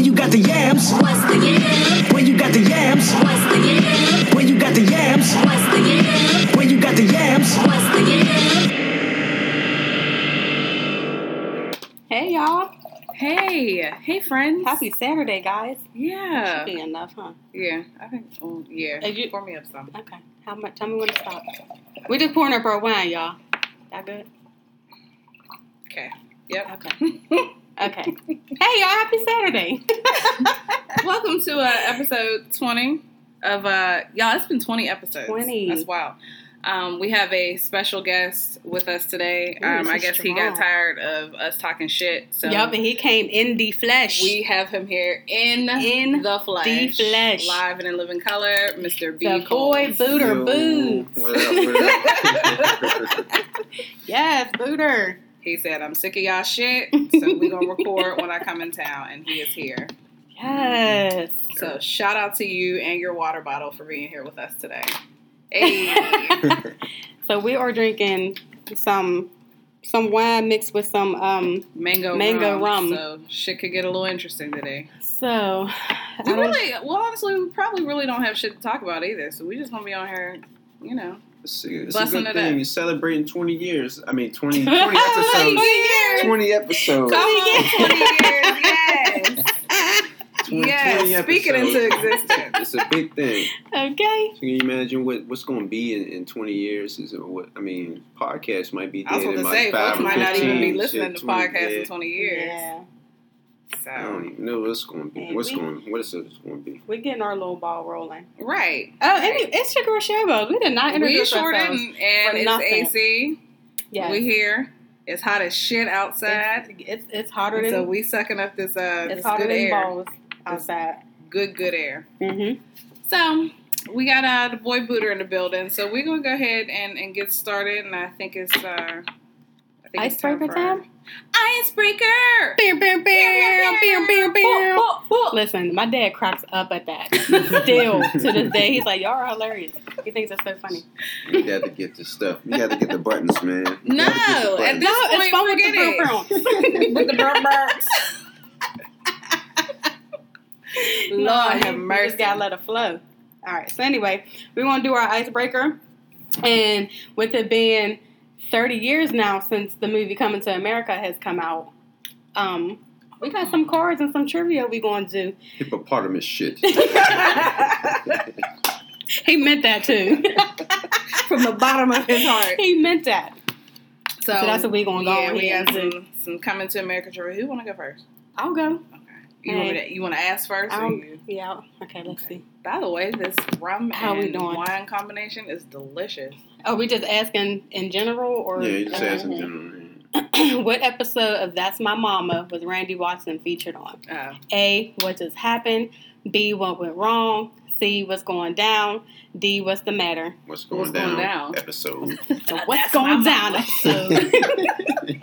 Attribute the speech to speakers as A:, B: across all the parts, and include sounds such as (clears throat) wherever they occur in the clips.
A: When you got the yams.
B: What's the yam?
A: When you got the yams.
B: What's the yam?
A: When you got the yams.
B: What's the yam?
A: When you got the yams.
B: What's the yam?
C: Hey y'all.
D: Hey, hey friends.
C: Happy Saturday, guys.
D: Yeah.
C: Should be enough, huh?
D: Yeah, I think. Oh, yeah.
C: Hey, you-
D: Pour me up some.
C: Okay. How much? Tell me when to stop. We just pouring up our wine, y'all. That good?
D: Okay. Yep.
C: Okay. (laughs) Okay. hey y'all, happy Saturday. (laughs)
D: Welcome to uh, episode 20 of, uh, y'all, it's been 20 episodes.
C: 20.
D: That's wild. Um, we have a special guest with us today.
C: Ooh,
D: Um, I
C: this is
D: guess he got tired of us talking shit. So
C: Yup, and he came in the flesh.
D: we have him here in,
C: In
D: the flesh.
C: the flesh.
D: Live and in living color, Mr. B.
C: the boy Booter
E: Yo,
C: Boots.
E: What up, what up? (laughs)
C: Yes, Booter.
D: He said, I'm sick of y'all shit, (laughs) so we're going to record when I come in town. And he is here.
C: Yes.
D: So shout out to you and your water bottle for being here with us today. Hey. (laughs)
C: So we are drinking some some wine mixed with some um
D: Mango,
C: Mango
D: rum.
C: rum.
D: So shit could get a little interesting today.
C: so
D: We really, well, honestly, we probably really don't have shit to talk about either. So we just gonna be on here, you know.
E: It's, a- it's a good thing.
D: up.
E: You're celebrating 20 years. I mean, 20, (laughs) 20 episodes.
D: years.
E: 20 episodes.
D: Come on, 20 years, yes.
E: 20,
D: yes,
E: 20
D: speak it
E: episodes.
D: into existence.
E: It's a big thing.
C: Okay.
E: So can you imagine what, what's going to be in, in 20 years? Is it what I mean, podcasts might be
D: I was
E: dead
D: going
E: in
D: to
E: like
D: say,
E: five
D: folks
E: or
D: might not even be listening to podcasts in 20 years.
C: Yeah.
E: I don't
D: So,
E: even know what's going to be.
C: Man,
E: What's
C: we-
E: going? What is it going to be?
C: We're getting our little ball rolling.
D: right.
C: Oh, and it- it's Sugar Showboat. We did not
D: We
C: introduce
D: sure
C: ourselves.
D: didn't. And
C: for
D: it's
C: nothing.
D: AC.
C: Yes.
D: We here. It's hot as shit outside.
C: It's, it's, it's hotter
D: And
C: than
D: so we sucking up this uh
C: it's
D: this
C: hotter
D: good
C: than
D: air.
C: balls outside.
D: Good good air.
C: Mm-hmm.
D: So we got uh the boy booter in the building. So we're gonna go ahead and, and get started and I think it's uh I think it's
C: Icebreaker
D: for-
C: time?
D: Icebreaker!
C: Bam, bam, bam, bam, bam, bam. Listen, my dad cracks up at that. (laughs) Still to this day, he's like, "Y'all are hilarious." He thinks it's so funny.
E: You got to get the stuff. You got to get the buttons, man. You
D: No,
E: gotta get the
D: at this
C: No, it's
D: point,
C: fun with the
D: forget it. (laughs) with the burp burps. Lord
C: No,
D: have
C: you- you
D: mercy.
C: just gotta let it flow. All right. So anyway, we want to do our icebreaker, and with it being 30 years now since the movie Coming to America has come out, um, we got some cards and some trivia we going to do.
E: Hippopotamus shit. (laughs) (laughs)
C: He meant that too. (laughs)
D: From the bottom of his heart.
C: he meant that.
D: So,
C: So that's what we gonna go
D: yeah,
C: on
D: we got
C: and do.
D: some, some coming to America trivia. Who want to go first?
C: I'll go.
D: Okay. You want me to, you want to ask first? Or you?
C: yeah. Okay. Let's see.
D: By the way, this rum
C: How we
D: and
C: doing?
D: wine combination is delicious.
C: Are we just asking in general, or
E: yeah, you just
C: Okay.
E: ask in general. (clears throat)
C: what episode of That's My Mama was Randy Watson featured on?
D: Oh.
C: A. What just happened? B. What went wrong? C. What's going down? D. What's the matter?
E: What's going,
D: What's going
E: down?
D: down?
E: Episode. (laughs)
C: So what's
D: That's
C: going down? episode? (laughs)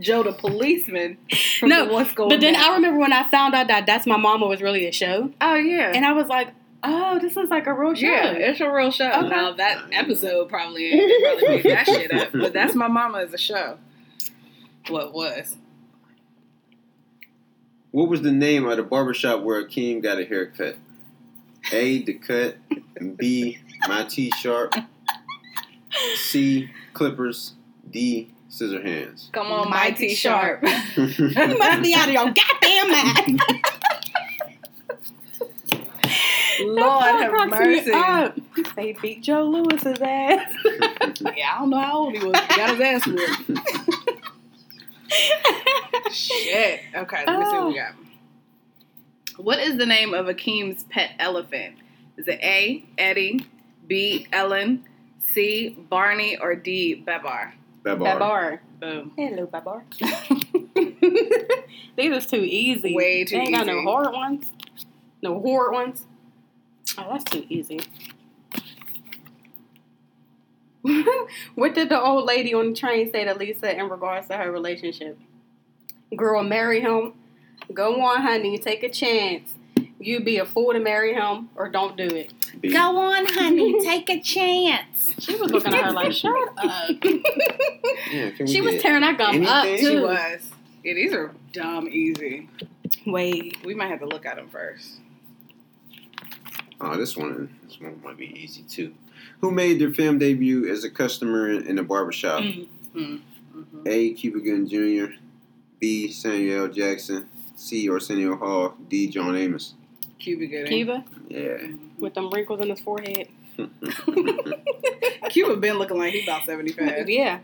D: Joe the policeman. From
C: No,
D: the What's Going
C: but then
D: Down.
C: I remember when I found out that That's My Mama was really a show,
D: Oh yeah.
C: and I was like, oh, this is like a real show.
D: yeah, it's a real show.
C: Okay.
D: Now that episode probably ain't they probably made that shit up, but (laughs) that's my mama as a show. What was?
E: What was the name of the barbershop where Akeem got a haircut? A. The cut. B. My T sharp. C. Clippers. D. Scissor hands.
D: Come on,
C: my,
D: Mighty
C: Sharp.
D: Sharp.
C: You must be out of your goddamn mind.
D: Lord have mercy.
C: Up. They beat Joe Louis's ass. (laughs)
D: Yeah, I don't know how old he was. He got his ass whipped. (laughs) Shit. Okay, let me see what we got. What is the name of Akeem's pet elephant? Is it A. Eddie, B. Ellen, C. Barney, or D. Bebar?
E: Babar.
C: Babar.
D: Boom.
C: Hello, Babar. (laughs) These are too easy.
D: Way too
C: they ain't got no hard ones. No hard ones. Oh, that's too easy. (laughs) what did the old lady on the train say to Lisa in regards to her relationship? Girl, marry him. Go on, honey. Take a chance. You be a fool to marry him, or don't do it.
E: Go
D: on, honey. (laughs) Take a chance.
C: She was looking at her like, shut up.
E: Yeah, can we
C: she was tearing that gum up
E: anything?
C: too.
D: She was. Yeah, these are dumb easy.
C: Wait.
D: We might have to look at them first.
E: Oh, this one, this one might be easy too. Who made their film debut as a customer in, in a barbershop?
C: Mm.
D: Hmm. Mhm.
E: A. Cuba Gooding Jr., B. Samuel L. Jackson, C. Arsenio Hall, D. John Amos.
D: Cuba Gooding.
C: Cuba
E: Yeah.
C: with them wrinkles in his forehead. (laughs)
D: Cuba been looking like he about 75. (laughs)
C: Yeah.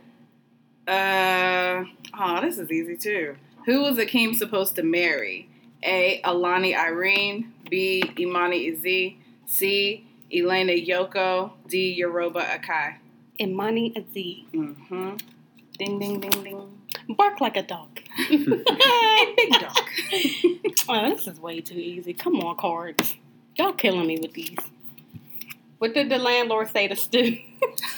D: Uh, oh, this is easy too. Who was Akeem supposed to marry? A. Alani Irene. B. Imani Izzy. C. Elena Yoko. D. Yoruba Akai.
C: Imani Aziz.
D: Mm-hmm. Ding, ding, ding, ding.
C: Bark like a dog. (laughs) (laughs)
D: Big dog. (laughs)
C: Oh, this is way too easy. Come on, cards. Y'all killing me with these. What did the landlord say to Stu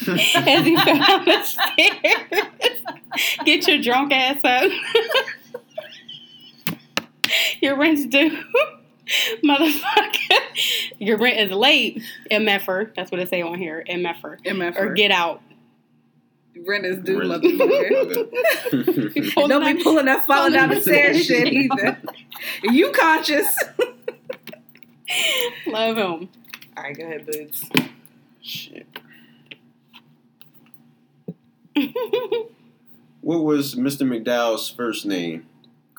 C: as he fell down the stairs? Get your drunk ass up. Your rent's due. Motherfucker. Your rent is late. MFer. That's what it say on here. MFer.
D: MF. Er.
C: Or get out.
D: Rent is due,
E: Rent is due,
D: motherfucker. (laughs) Don't
C: it
D: be pulling that falling down the
C: Pulling
D: stairs shit either. You conscious. (laughs)
C: Love him.
D: All right, go ahead, Boots.
E: Shit. What was Mr. McDowell's first name?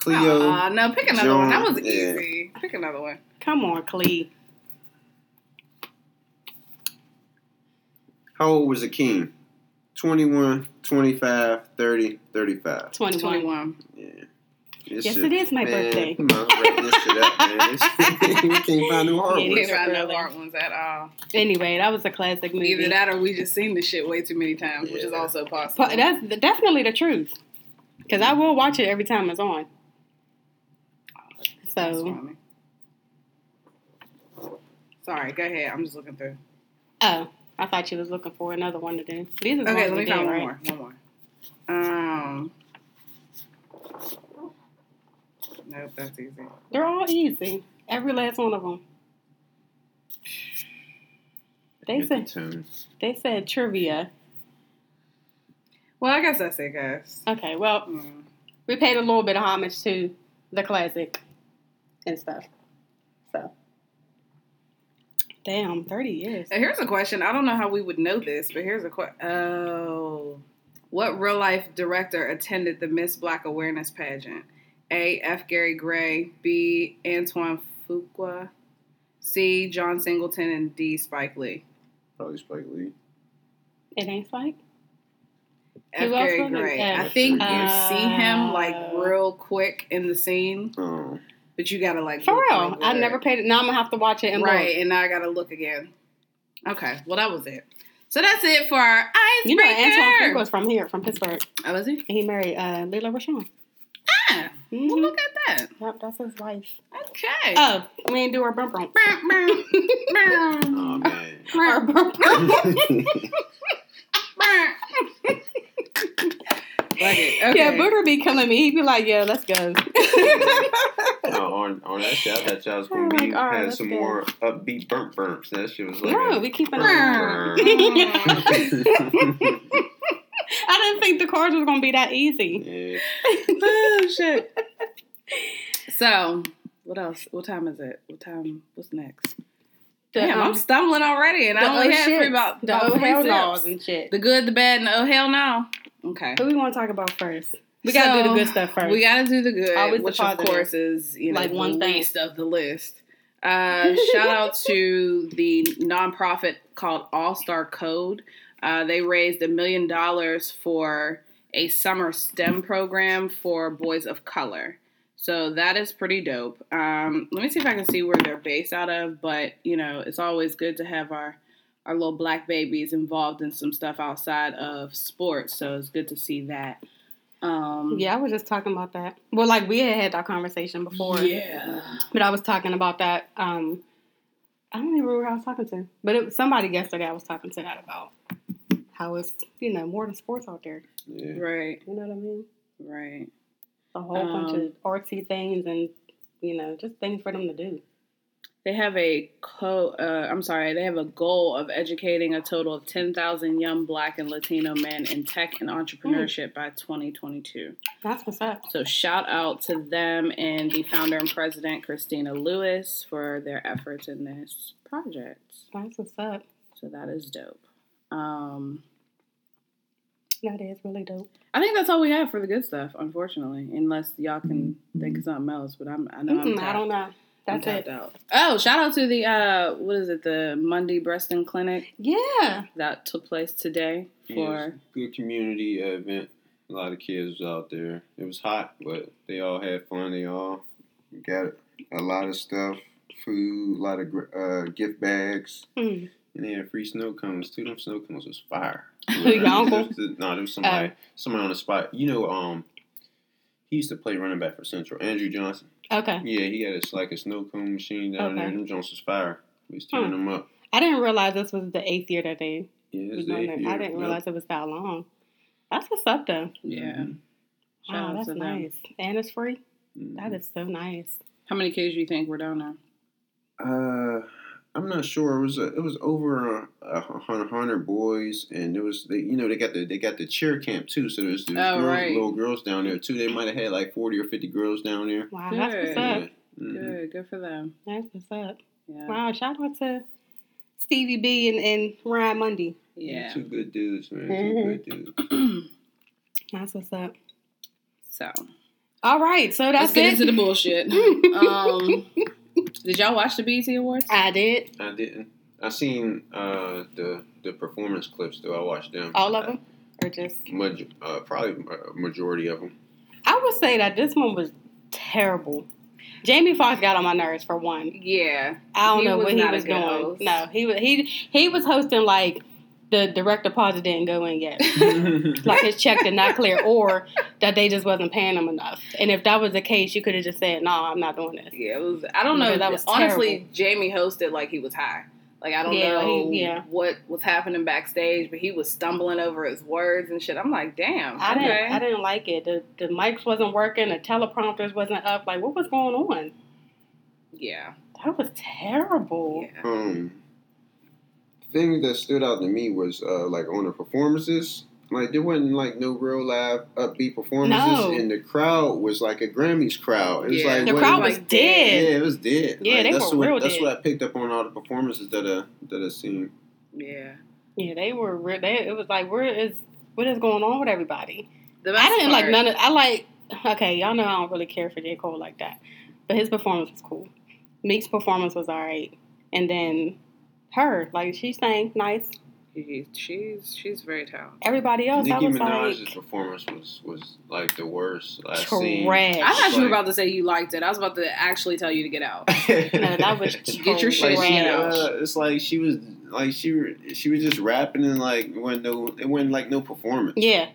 E: Cleo.
D: Aw, no, pick another one. That
E: John,
D: was
E: yeah.
D: easy. Pick another one.
C: Come on, Clee.
E: How old was Akeem? 21, 25, 30, 35.
C: 21.
D: 21.
E: Yeah. This
C: Yes,
E: shit-
C: it is my
E: man,
C: birthday.
E: Come on, wrap this shit up, man. (laughs) we (laughs) can't find no hard
C: Yeah,
E: ones.
D: Can't find no hard ones at all.
C: Anyway, that was a classic movie.
D: Either that or we just seen this shit way too many times, which is also possible.
C: But that's definitely the truth. Because I will watch it every time it's on.
D: That's
C: So,
D: funny. Sorry, go ahead. I'm just looking through.
C: oh, I thought you was looking for another one to do. These are the
D: Okay, let me find
C: did,
D: one
C: right?
D: more. One more. Um. Nope, that's easy.
C: They're all easy. Every last one of them. They
E: Hit the
C: said
E: tune.
C: they said trivia.
D: Well, I guess that's it, guys.
C: Okay, well,
D: Mm.
C: we paid a little bit of homage to the classic and stuff. So, damn, thirty years.
D: Uh, Here's a question. I don't know how we would know this, but here's a question. Oh. What real life director attended the Miss Black Awareness pageant? A. F. Gary Gray. B. Antoine Fuqua. C. John Singleton. And D. Spike Lee.
E: Probably Spike Lee.
C: It ain't Spike.
D: F.
C: Who else
D: Gary? Gray.
C: Uh,
D: I think you see him like
C: uh,
D: real quick in the scene,
E: Oh.
D: But you gotta like
C: For real,
D: real
C: I never paid it. Now I'm gonna have to watch it and
D: right,
C: look.
D: and now I gotta look again. Okay, well that was it. So that's it for our icebreaker.
C: You know, Antoine Fuqua was from here, from Pittsburgh.
D: Oh, was he?
C: And he married uh, Lela Rochon.
D: Ah, well,
C: Mhm.
D: look at that.
C: Yep, that's his wife.
D: Okay.
C: Oh, we didn't do our bump bump. (laughs)
E: Oh, man.
C: Our bump bump. (laughs)
D: Like (laughs) it. Okay.
C: Yeah, Booger be killing me. He'd be like, "Yeah, let's go."
E: No, on, on that shit, I thought y'all was going
C: Oh
E: to
C: my
E: be
C: God,
E: had some
C: good.
E: more upbeat burnt burps. That shit was like.
C: no,
E: a-
C: we keeping it.
D: Brr. (laughs)
C: I didn't think the cards was gonna be that easy.
E: yeah.
D: oh shit. So, what else? What time is it? What time? What's next?
C: The,
D: Damn, I'm
C: um,
D: stumbling already, and
C: the
D: I only had
C: shit,
D: three about
C: the
D: about
C: oh
D: three
C: hell
D: sips.
C: and shit.
D: The good, the bad, and the oh hell no. Okay.
C: Who we want to talk about first? We gotta do the good stuff first.
D: We got to do the good,
C: Always the
D: which of course is you know
C: Like
D: the
C: one thing.
D: least of the list. Uh, shout out (laughs) to the nonprofit called All Star Code. Uh, they raised a million dollars for a summer STEM program for boys of color. So that is pretty dope. Um, let me see if I can see where they're based out of. But you know, it's always good to have our our little black babies involved in some stuff outside of sports. So it's good to see that. Um,
C: yeah, I was just talking about that. Well, like we had had that conversation before.
D: Yeah.
C: But I was talking about that. Um, I don't even remember who I was talking to, but it was somebody yesterday I was talking to that about how it's you know more than sports out there.
E: yeah.
D: Right.
C: You know what I mean?
D: Right.
C: A whole bunch
D: Um,
C: of artsy things and you know just things for them to do.
D: They have a co. Uh, I'm sorry. They have a goal of educating a total of 10,000 young Black and Latino men in tech and entrepreneurship by 2022.
C: That's what's up.
D: So shout out to them and the founder and president Christina Lewis for their efforts in this project.
C: That's what's up.
D: So that is dope. Um,
C: That is really dope.
D: I think that's all we have for the good stuff, unfortunately, unless y'all can think of something else. But I'm, I know I'm
C: Mm-mm. I don't know.
D: I'm
C: That's
D: tapped
C: it.
D: out. Oh, shout out to the uh, what is it? The Mundy Breaston Clinic
C: Yeah.
D: that took place today for.
E: it was a good community event. A lot of kids was out there. It was hot, but they all had fun. They all got a lot of stuff, food, a lot of uh, gift bags,
C: Mm.
E: and they had free snow cones too. Them snow cones was fire.
C: Your uncle?
E: No, there was somebody,
C: Oh.
E: somebody on the spot. You know, um, he used to play running back for Central. Andrew Johnson.
C: Okay.
E: Yeah, he had a, like a snow cone machine down there.
C: Okay.
E: Them Jones was fire. He was tearing
C: Hmm.
E: them up.
C: I didn't realize this was the eighth year that they
E: Yeah,
C: was
E: it's the-
C: it.
E: yeah,
C: I didn't
E: yeah.
C: realize it was that long. That's what's up though.
D: Yeah.
E: Mhm.
C: Wow, that's
D: to them.
C: nice. And it's free.
E: Mhm.
C: That is so nice.
D: How many kids do you think were down there?
E: Uh, I'm not sure. It was a, it was over a, a hundred boys, and it was they you know they got the they got the cheer camp too. So there's, there's
D: Oh,
E: girls,
D: right.
E: little girls down there too. They might have had like forty or fifty girls down there.
C: Wow, that's what's
D: Good.
C: up.
E: Yeah. Mhm.
D: Good, good for them.
C: That's what's up.
D: Yeah.
C: Wow, shout out to Stevie B and, and Ryan Mundy.
D: Yeah.
E: Two good dudes, man.
C: Mhm.
E: Two good dudes. (clears throat)
C: That's what's up.
D: so
C: All right, so
D: let's
C: that's
D: get
C: it.
D: into the bullshit. (laughs) um, (laughs) did y'all watch the BET Awards?
C: I did
E: I didn't. I seen uh the the performance clips though. I watched them.
C: all of them, or just
E: Maj- uh, probably a majority of them.
C: I would say that this one was terrible. Jamie Foxx got on my nerves for one.
D: Yeah.
C: I don't
D: He
C: know what he was doing.
D: host.
C: No, he was he he was hosting like the direct deposit didn't go in yet. (laughs) (laughs) like his check did not clear, or that they just wasn't paying him enough. And if that was the case, you could have just said, "No, I'm not doing this."
D: Yeah, it was. I don't know.
C: Yeah, that was
D: honestly,
C: terrible.
D: Jamie hosted like he was high. Like I don't
C: Yeah,
D: know
C: he- yeah.
D: what was happening backstage, but he was stumbling over his words and shit. I'm like, damn.
C: I
D: okay.
C: didn't. I didn't like it. The the mics wasn't working. The teleprompters wasn't up. Like, what was going on?
D: Yeah.
C: That was terrible.
D: Yeah.
E: um thing that stood out to me was uh like on the performances like there wasn't like no real live upbeat performances
C: No.
E: and the crowd was like a grammys crowd it was
D: Yeah.
E: like
C: The crowd was
D: like
C: dead.
E: yeah it was dead
C: Yeah,
E: Like,
C: they
E: that's
C: were
E: what
C: real
E: that's
C: dead.
E: what i picked up on all the performances that uh that i seen
D: Yeah.
C: Yeah, they were. Real, they, it was like, where is what is going on with everybody?
D: The
C: I didn't like none of. I like. Okay, y'all know I don't really care for J Cole like that, but his performance was cool. Meek's performance was alright, and then her, like she sang nice.
D: He- She's she's very talented.
C: Everybody else, I
E: nicki
C: was
E: minaj's
C: like
E: performance was was like the worst i've seen
C: trash.
D: I thought you were about to say you liked it. I was about to actually tell you to get out. (laughs)
C: no, that was
D: Get your shit
E: like she, uh, it's like she was like she she was just rapping and like it wasn't no it wasn't like no performance
C: Yeah,
D: I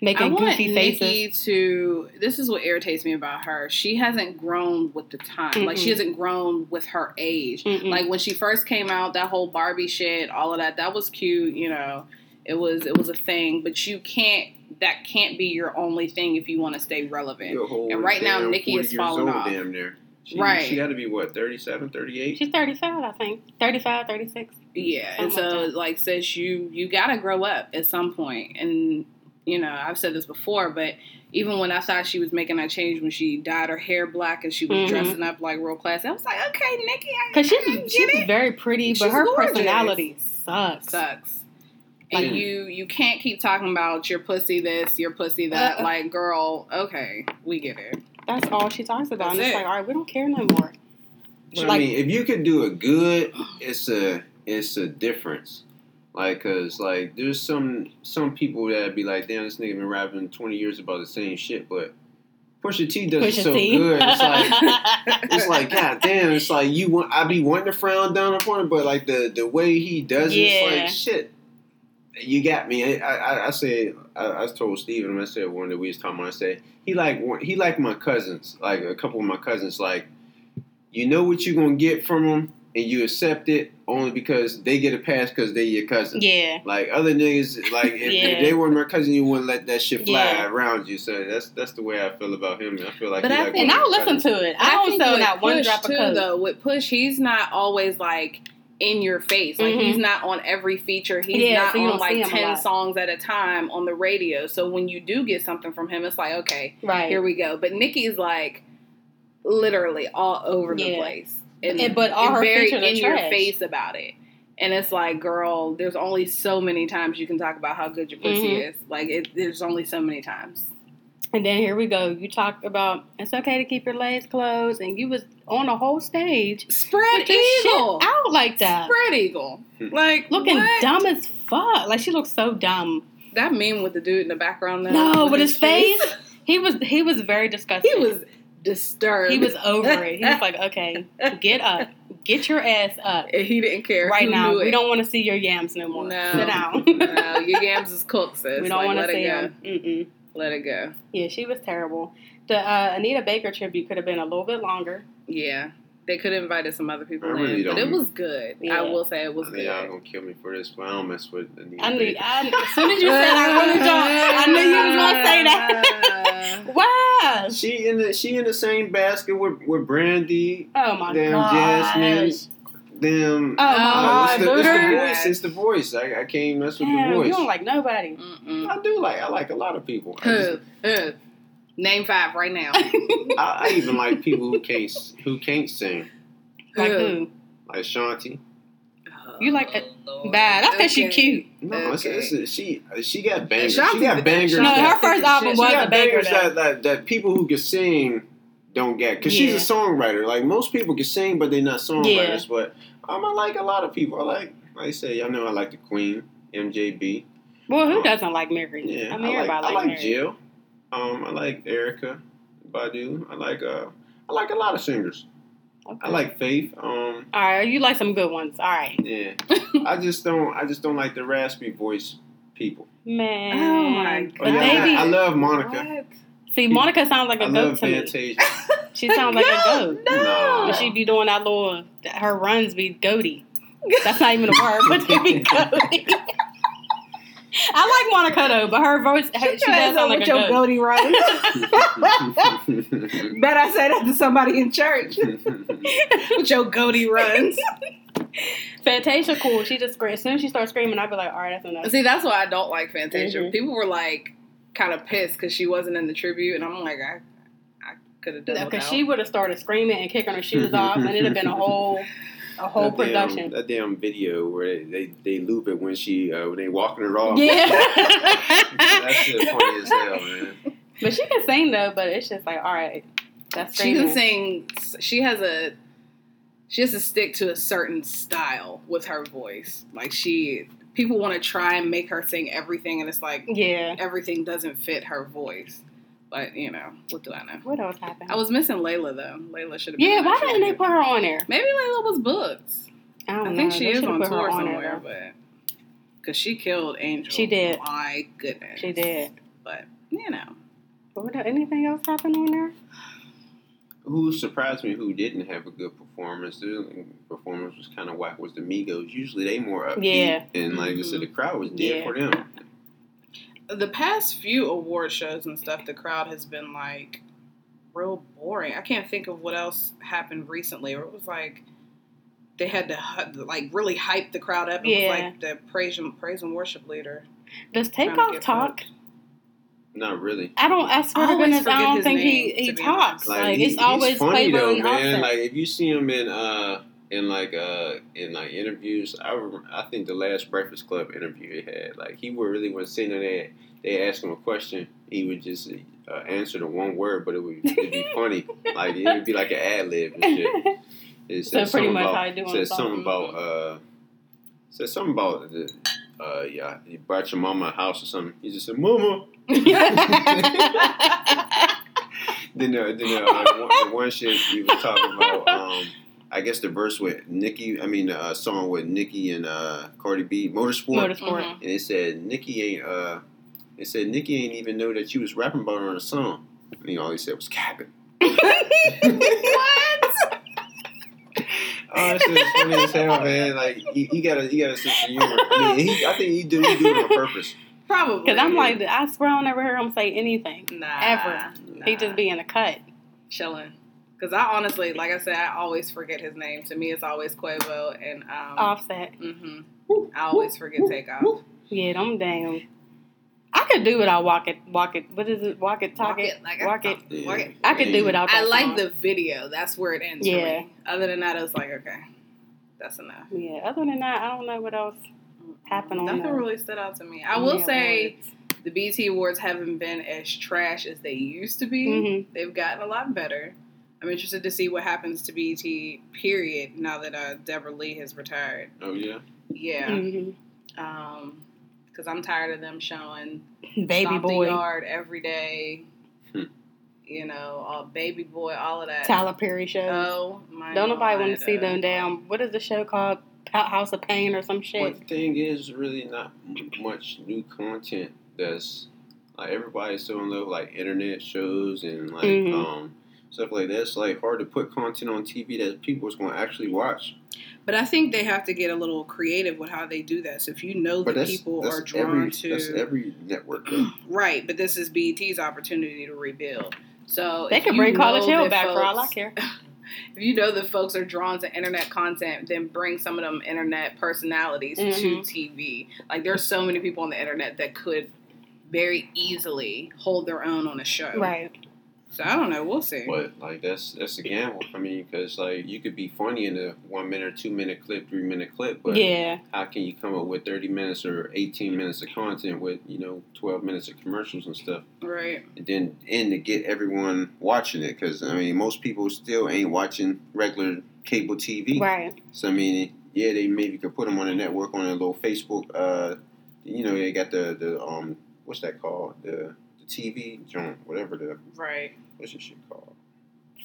C: making
D: want
C: goofy faces.
D: Nicki to. This is what irritates me about her. She hasn't grown with the time. Like she hasn't grown with her age.
C: Mm-mm.
D: Like when she first came out, that whole Barbie shit, all of that, that was cute. You know, it was it was a thing. But you can't. That can't be your only thing if you want to stay relevant. And right now,
E: damn
D: Nicki is
E: years
D: falling off.
E: Damn near. She,
D: Right.
E: She got to be what 37, 38?
C: She's 35, I think. 35, 36.
D: Yeah, and so
C: like that.
D: like says you you gotta grow up at some point, and you know I've said this before, but even when I thought she was making that change when she dyed her hair black and she was
C: Mhm.
D: dressing up like real class, I was like, okay, Nicki, I,
C: Because
D: I
C: she's,
D: get
C: she's
D: it.
C: very pretty, but
D: She's
C: her
D: gorgeous.
C: personality sucks.
D: sucks. And you you can't keep talking about your pussy this, your pussy that.
C: Uh-uh.
D: like, girl, okay, we get it.
C: That's all she talks about. and
D: That's
C: it's
D: it.
C: like, all right, we don't care no more.
E: But
C: Like-
E: I mean, if you could do it good, it's a it's a difference. Like, cause like there's some some people that be like, damn, this nigga been rapping twenty years about the same shit, but Pusha T does
C: Pusha
E: it so
C: T.
E: good. It's like (laughs) it's like, god damn, it's like you want I be wanting to frown down upon it, but like the the way he does it, it's like shit. You got me. I I, I said I, I told Steven, I said one that we was talking about. I said he like he like my cousins, like a couple of my cousins. Like you know what you're gonna get from them, and you accept it only because they get a pass because they your cousin.
C: Yeah.
E: Like other niggas, like if,
C: Yeah.
E: if they weren't my cousin, you wouldn't let that shit fly
C: Yeah.
E: around you. So that's that's the way I feel about him. I feel like,
D: But
E: he
D: I
E: like
D: think-
C: And I'll listen
E: cousins.
C: to it. I don't
D: think
C: sell
D: with
C: not one
D: Push,
C: drop of
D: too,
C: coke.
D: though. With Push, he's not always like in your face. Like
C: Mhm.
D: he's not on every feature. He's
C: Yeah,
D: not
C: so
D: on like ten songs at a time on the radio. So when you do get something from him, it's like okay,
C: Right.
D: here we go. But Nicki's like literally all over the place, and,
C: And- but all
D: and
C: her
D: very in your
C: trash.
D: face about it. And it's like, girl, there's only so many times you can talk about how good your pussy
C: Mhm.
D: is. Like, it, there's only so many times.
C: And then here we go. You talked about it's okay to keep your legs closed, and you was on a whole stage
D: Spread
C: with
D: eagle,
C: shit out like that,
D: spread eagle,
E: Hmm.
D: like
C: looking
D: what?
C: dumb as fuck. Like she looks so dumb.
D: That meme with the dude in the background. There,
C: No,
D: with
C: with his face, he was he was very disgusting.
D: he was disturbed.
C: he was over it. He was like, (laughs) okay, get up, get your ass up
D: And he didn't care
C: right now. We
D: it.
C: don't want to see your yams no more.
D: No.
C: Sit down. (laughs)
D: no, your yams is cooked, sis.
C: we don't
D: Like,
C: want to see. Mm-mm.
D: Let it go.
C: Yeah, she was terrible. The uh, Anita Baker tribute could have been a little bit longer.
D: Yeah. They could have invited some other people
E: really
D: in, but it was good.
C: Yeah.
D: I will say it was
E: I
D: good.
E: think y'all gonna kill me for this, but I don't mess with Anita
C: I knew. I, as (laughs) soon as you said I really don't, I knew you was gonna say that. (laughs) wow.
E: She in the she in the same basket with with Brandy.
C: Oh my
E: Damn
C: gosh.
E: Jasmine. Them.
C: Oh my
E: uh,
C: god,
E: it's, the, it's the voice. It's the voice. I, I can't mess with
C: Damn,
E: the voice.
C: you don't like nobody.
D: Mm-mm.
E: I do like. I like a lot of people. I, just,
D: Who? Name five right now. (laughs)
E: I, I even like people who can't who can't sing,
C: like who?
E: like Shanti.
C: You like it
D: Lord.
C: bad. That's think she cute.
E: No, it's,
D: Okay.
E: it's, she she got bangers.
D: Shanti-
E: she got bangers.
C: No,
D: Shanti-
C: her first album
E: she
C: was
E: got
C: a banger.
E: bangers
C: though.
E: that, that that people who can sing don't get because she's a songwriter. Like most people can sing, but they're not songwriters. But um, I like a lot of people. I like, like I say, y'all know I like the Queen, MJB.
C: Well, who
E: Oh.
C: doesn't like Mary?
E: Yeah,
C: I mean,
E: I like,
C: everybody
E: I like
C: Mary.
E: Jill. Um, I like Erykah Badu. I like uh, I like a lot of singers.
C: Okay.
E: I like Faith. Um,
C: All right, you like some good ones. All right,
E: yeah. (laughs) I just don't. I just don't like the raspy voice people.
C: man.
D: Oh my
E: Oh,
C: But
E: yeah, I, I love Monica.
D: What?
C: See, Monica sounds like a
E: I
C: goat
E: love
C: to me. (laughs) She sounds like a goat.
E: No.
C: But she be doing that little, her runs be goaty. That's not even a word, but they be (laughs) goaty. I like Monica though, but her voice, her, she does sound like a goat.
D: goatee run. (laughs) Bet I say that to somebody in church. (laughs) with your goatee runs.
C: Fantasia, cool. She just screams. As soon as she starts screaming, I'd be like, all right, that's enough.
D: See, that's why I don't like Fantasia.
C: Mhm.
D: People were like kind of pissed because she wasn't in the tribute, and I'm like, I, I could have done that.
C: Because
D: without.
C: she would have started screaming and kicking her shoes off, and it'd have been a (laughs) whole, a whole
E: that
C: production.
E: Damn, that damn video where they, they, they loop it when she uh, when they walking her off.
C: Yeah. (laughs)
E: that (laughs) shit funny as hell, man.
C: but she can sing though. But it's just like, all right, that's crazy.
D: she can sing. She has a. She has to stick to a certain style with her voice. Like she, people want to try and make her sing everything, and it's like
C: Yeah.
D: everything doesn't fit her voice. But you know, what do I know?
C: What else happened?
D: I was missing Layla though. Layla should have. been
C: yeah. Why didn't they put her on there?
D: Maybe Layla was booked.
C: I don't
D: I
C: know.
D: think she
C: They
D: is on tour
C: there,
D: somewhere,
C: though.
D: but because she killed Angel.
C: She did.
D: My goodness.
C: She did.
D: But you know,
C: But what, anything else happened on there?
E: Who surprised me? Who didn't have a good performance? Their performance was kind of whack. Was the Migos? Usually they more upbeat,
C: Yeah.
E: and like I said, the mm-hmm. crowd was dead
C: Yeah.
E: for them.
D: The past few award shows and stuff, the crowd has been like real boring. I can't think of what else happened recently, where it was like they had to like really hype the crowd up. It
C: Yeah.
D: was like the praise and praise and worship leader.
C: Does
D: Trying to
C: Takeoff
D: get
C: talk?
E: Not really.
C: I don't. I swear
D: I
C: to
D: always
C: goodness, I
D: forget
C: don't
D: his
C: think
D: name,
C: he he talks.
D: honest.
C: Like,
E: he-
C: it's always
E: he's funny though, man.
C: Offset.
E: Like if you see him in uh in like uh in like interviews, I remember, I think the last Breakfast Club interview he had, like he would really was sitting there. They asked him a question, he would just uh, answer the one word, but it would it'd be (laughs) funny. Like it would be like an ad lib and shit. (laughs) It
C: So pretty
E: something
C: much
E: about,
C: how you do
E: said something about uh said something about the uh yeah you brought your mama a house or something. He just said mama. (laughs) Then the, then the, uh, one, the one shit he was talking about, um, I guess the verse with Nicki, I mean the uh, song with Nicki and uh, Cardi B, Motorsport,
C: Motorsport.
D: Mhm.
E: and it said Nicki ain't, uh, it said Nicki ain't even know that you was rapping about her on a song. And he all he said was capping. (laughs)
D: what?
E: Oh, this is funny as hell, man. Like you, you gotta, you gotta sense of humor. I mean, he, I think he do, he do it on purpose.
D: Probably.
C: Because I'm like, I swear I'll never hear him say anything.
D: nah,
C: ever. He just be in a cut.
D: chilling. Because I honestly, like I said, I always forget his name. To me, it's always Quavo and um.
C: Offset.
D: hmm I always forget Takeoff.
C: Yeah, them damn. I could do without walk it, walk it. What is it? Walk it, talk
D: Walk
C: it,
D: it like a-
C: walk it.
E: Yeah.
D: Walk it.
C: I could do without that.
D: I like
C: song.
D: the video. That's where it ends for
C: Yeah.
D: me. Other than that, it's like okay, that's enough.
C: Yeah. Other than that, I don't know what else happened on
D: Nothing
C: the-
D: really stood out to me. I will
C: the
D: say
C: awards.
D: the BT Awards haven't been as trash as they used to be.
C: Mhm.
D: They've gotten a lot better. I'm interested to see what happens to BT. Period. Now that uh, Deborah Lee has retired.
E: Oh yeah.
D: Yeah.
C: Mhm.
D: Um, because I'm tired of them showing (laughs)
C: Baby
D: Stomp the
C: boy,
D: Yard every day.
E: Hmm.
D: You know, all Baby Boy, all of that.
C: Tyler Perry show.
D: Oh my!
C: don't nobody want to see them down. What is the show called? House of Payne or some shit.
E: But the thing is, really not much new content. That's like everybody's still in love with, like internet shows and like
C: Mhm.
E: um stuff like that. It's like hard to put content on TV that people people's going to actually watch.
D: But I think they have to get a little creative with how they do that. So if you know that
E: that's,
D: people
E: that's
D: are drawn
E: every,
D: to
E: that's every network. though. (clears throat)
D: right, but this is BET's opportunity to rebuild. So
C: they
D: can
C: bring College
D: know
C: Hill
D: that
C: back for all I care. (laughs)
D: If you know that folks are drawn to internet content, then bring some of them internet personalities to
C: Mhm.
D: TV. Like there's so many people on the internet that could very easily hold their own on a show.
C: Right.
D: So I don't know. We'll see.
E: But like that's that's a gamble. I mean, because like you could be funny in a one minute, two minute clip, three minute clip, but
C: yeah.
E: how can you come up with thirty minutes or eighteen minutes of content with you know twelve minutes of commercials and stuff,
D: Right.
E: and then and to get everyone watching it? Because I mean, most people still ain't watching regular cable TV.
C: Right.
E: So I mean, yeah, they maybe could put them on a network on a little Facebook. Uh, you know, they got the the um, what's that called? The TV joint, whatever the
D: Right.
E: what's this shit called?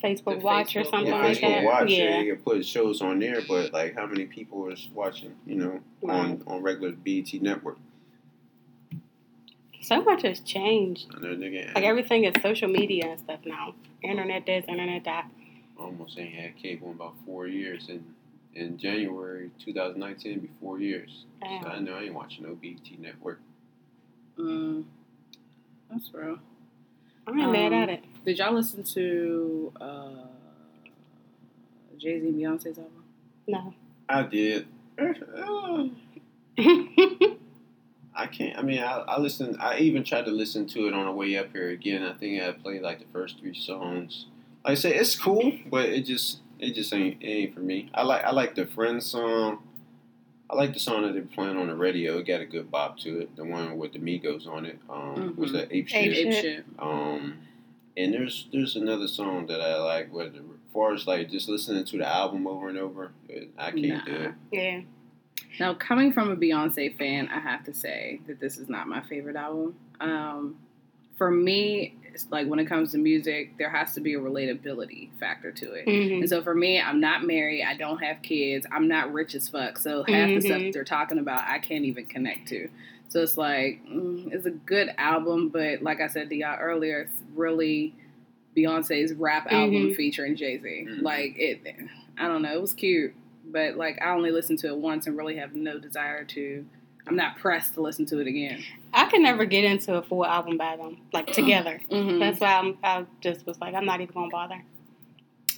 C: Facebook
D: The
C: Watch or something
E: Yeah,
C: like
E: Facebook
C: that.
E: Watch. Yeah,
C: yeah.
E: you can put shows on there, but like, how many people is watching? You know, on on regular BET network.
C: So much has changed.
E: I know nigga
C: Like everything is social media and stuff now. Internet this, internet that.
E: almost ain't had cable in about four years. and in January 2019, be four years. So I know I ain't watching no BET network.
D: Mm. That's real.
C: I ain't mad
D: Um,
C: at it.
D: Did y'all listen to uh, Jay Z and Beyonce's album?
C: No.
E: I did. (laughs) I can't. I mean, I, I listened. I even tried to listen to it on the way up here again. I think I played like the first three songs. Like I said, it's cool, but it just it just ain't it ain't for me. I like I like the Friends song. I like the song that they're playing on the radio. It got a good bop to it. The one with the Migos on it. Um, was
D: Mhm.
E: that Ape
C: Ape
E: Shit?
D: Ape
C: Shit.
D: shit.
E: Um, and there's there's another song that I like. But as far as like just listening to the album over and over, it, I can't do it.
C: yeah.
D: Now, coming from a Beyonce fan, I have to say that this is not my favorite album. Um, for me, it's like when it comes to music, there has to be a relatability factor to it.
C: hmm
D: And so for me, I'm not married. I don't have kids. I'm not rich as fuck. So half the stuff
C: Mhm.
D: that they're talking about, I can't even connect to. So it's like, mm, it's a good album, but like I said to y'all earlier, it's really Beyonce's rap album
C: Mhm.
D: featuring Jay Z.
E: Mhm.
D: Like it, I don't know, it was cute, but like I only listened to it once and really have no desire to. I'm not pressed to listen to it again.
C: I can never get into a full album by them, like (clears throat) together.
D: Mhm.
C: That's why I'm, I just was like, I'm not even gonna bother.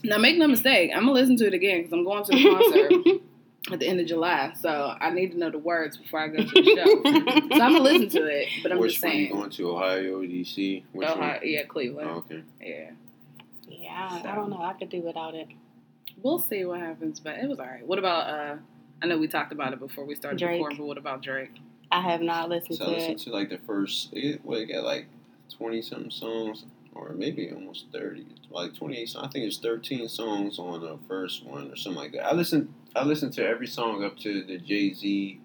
D: Now, make no mistake, I'm gonna listen to it again because I'm going to the concert. (laughs) at the end of July, so I need to know the words before I go to the show. so I'm gonna listen to it, but I'm
E: Which
D: just
E: one you
D: saying.
E: going to? Ohio, DC? Which
D: Ohio,
E: one?
D: yeah, Cleveland.
E: Oh, okay.
D: Yeah,
C: yeah, I, I don't know. I could do without it.
D: we'll see what happens, but it was all right. What about? uh I know we talked about it before we started
C: Drake.
D: recording, but what about Drake?
C: I have not listened
E: So I
C: to
E: listened
C: it.
E: to like the first, it, what, it got like 20 something songs, or maybe almost 30, like 28 songs. I think it's 13 songs on the first one or something like that. I listened, I listened to every song up to the Jay Z.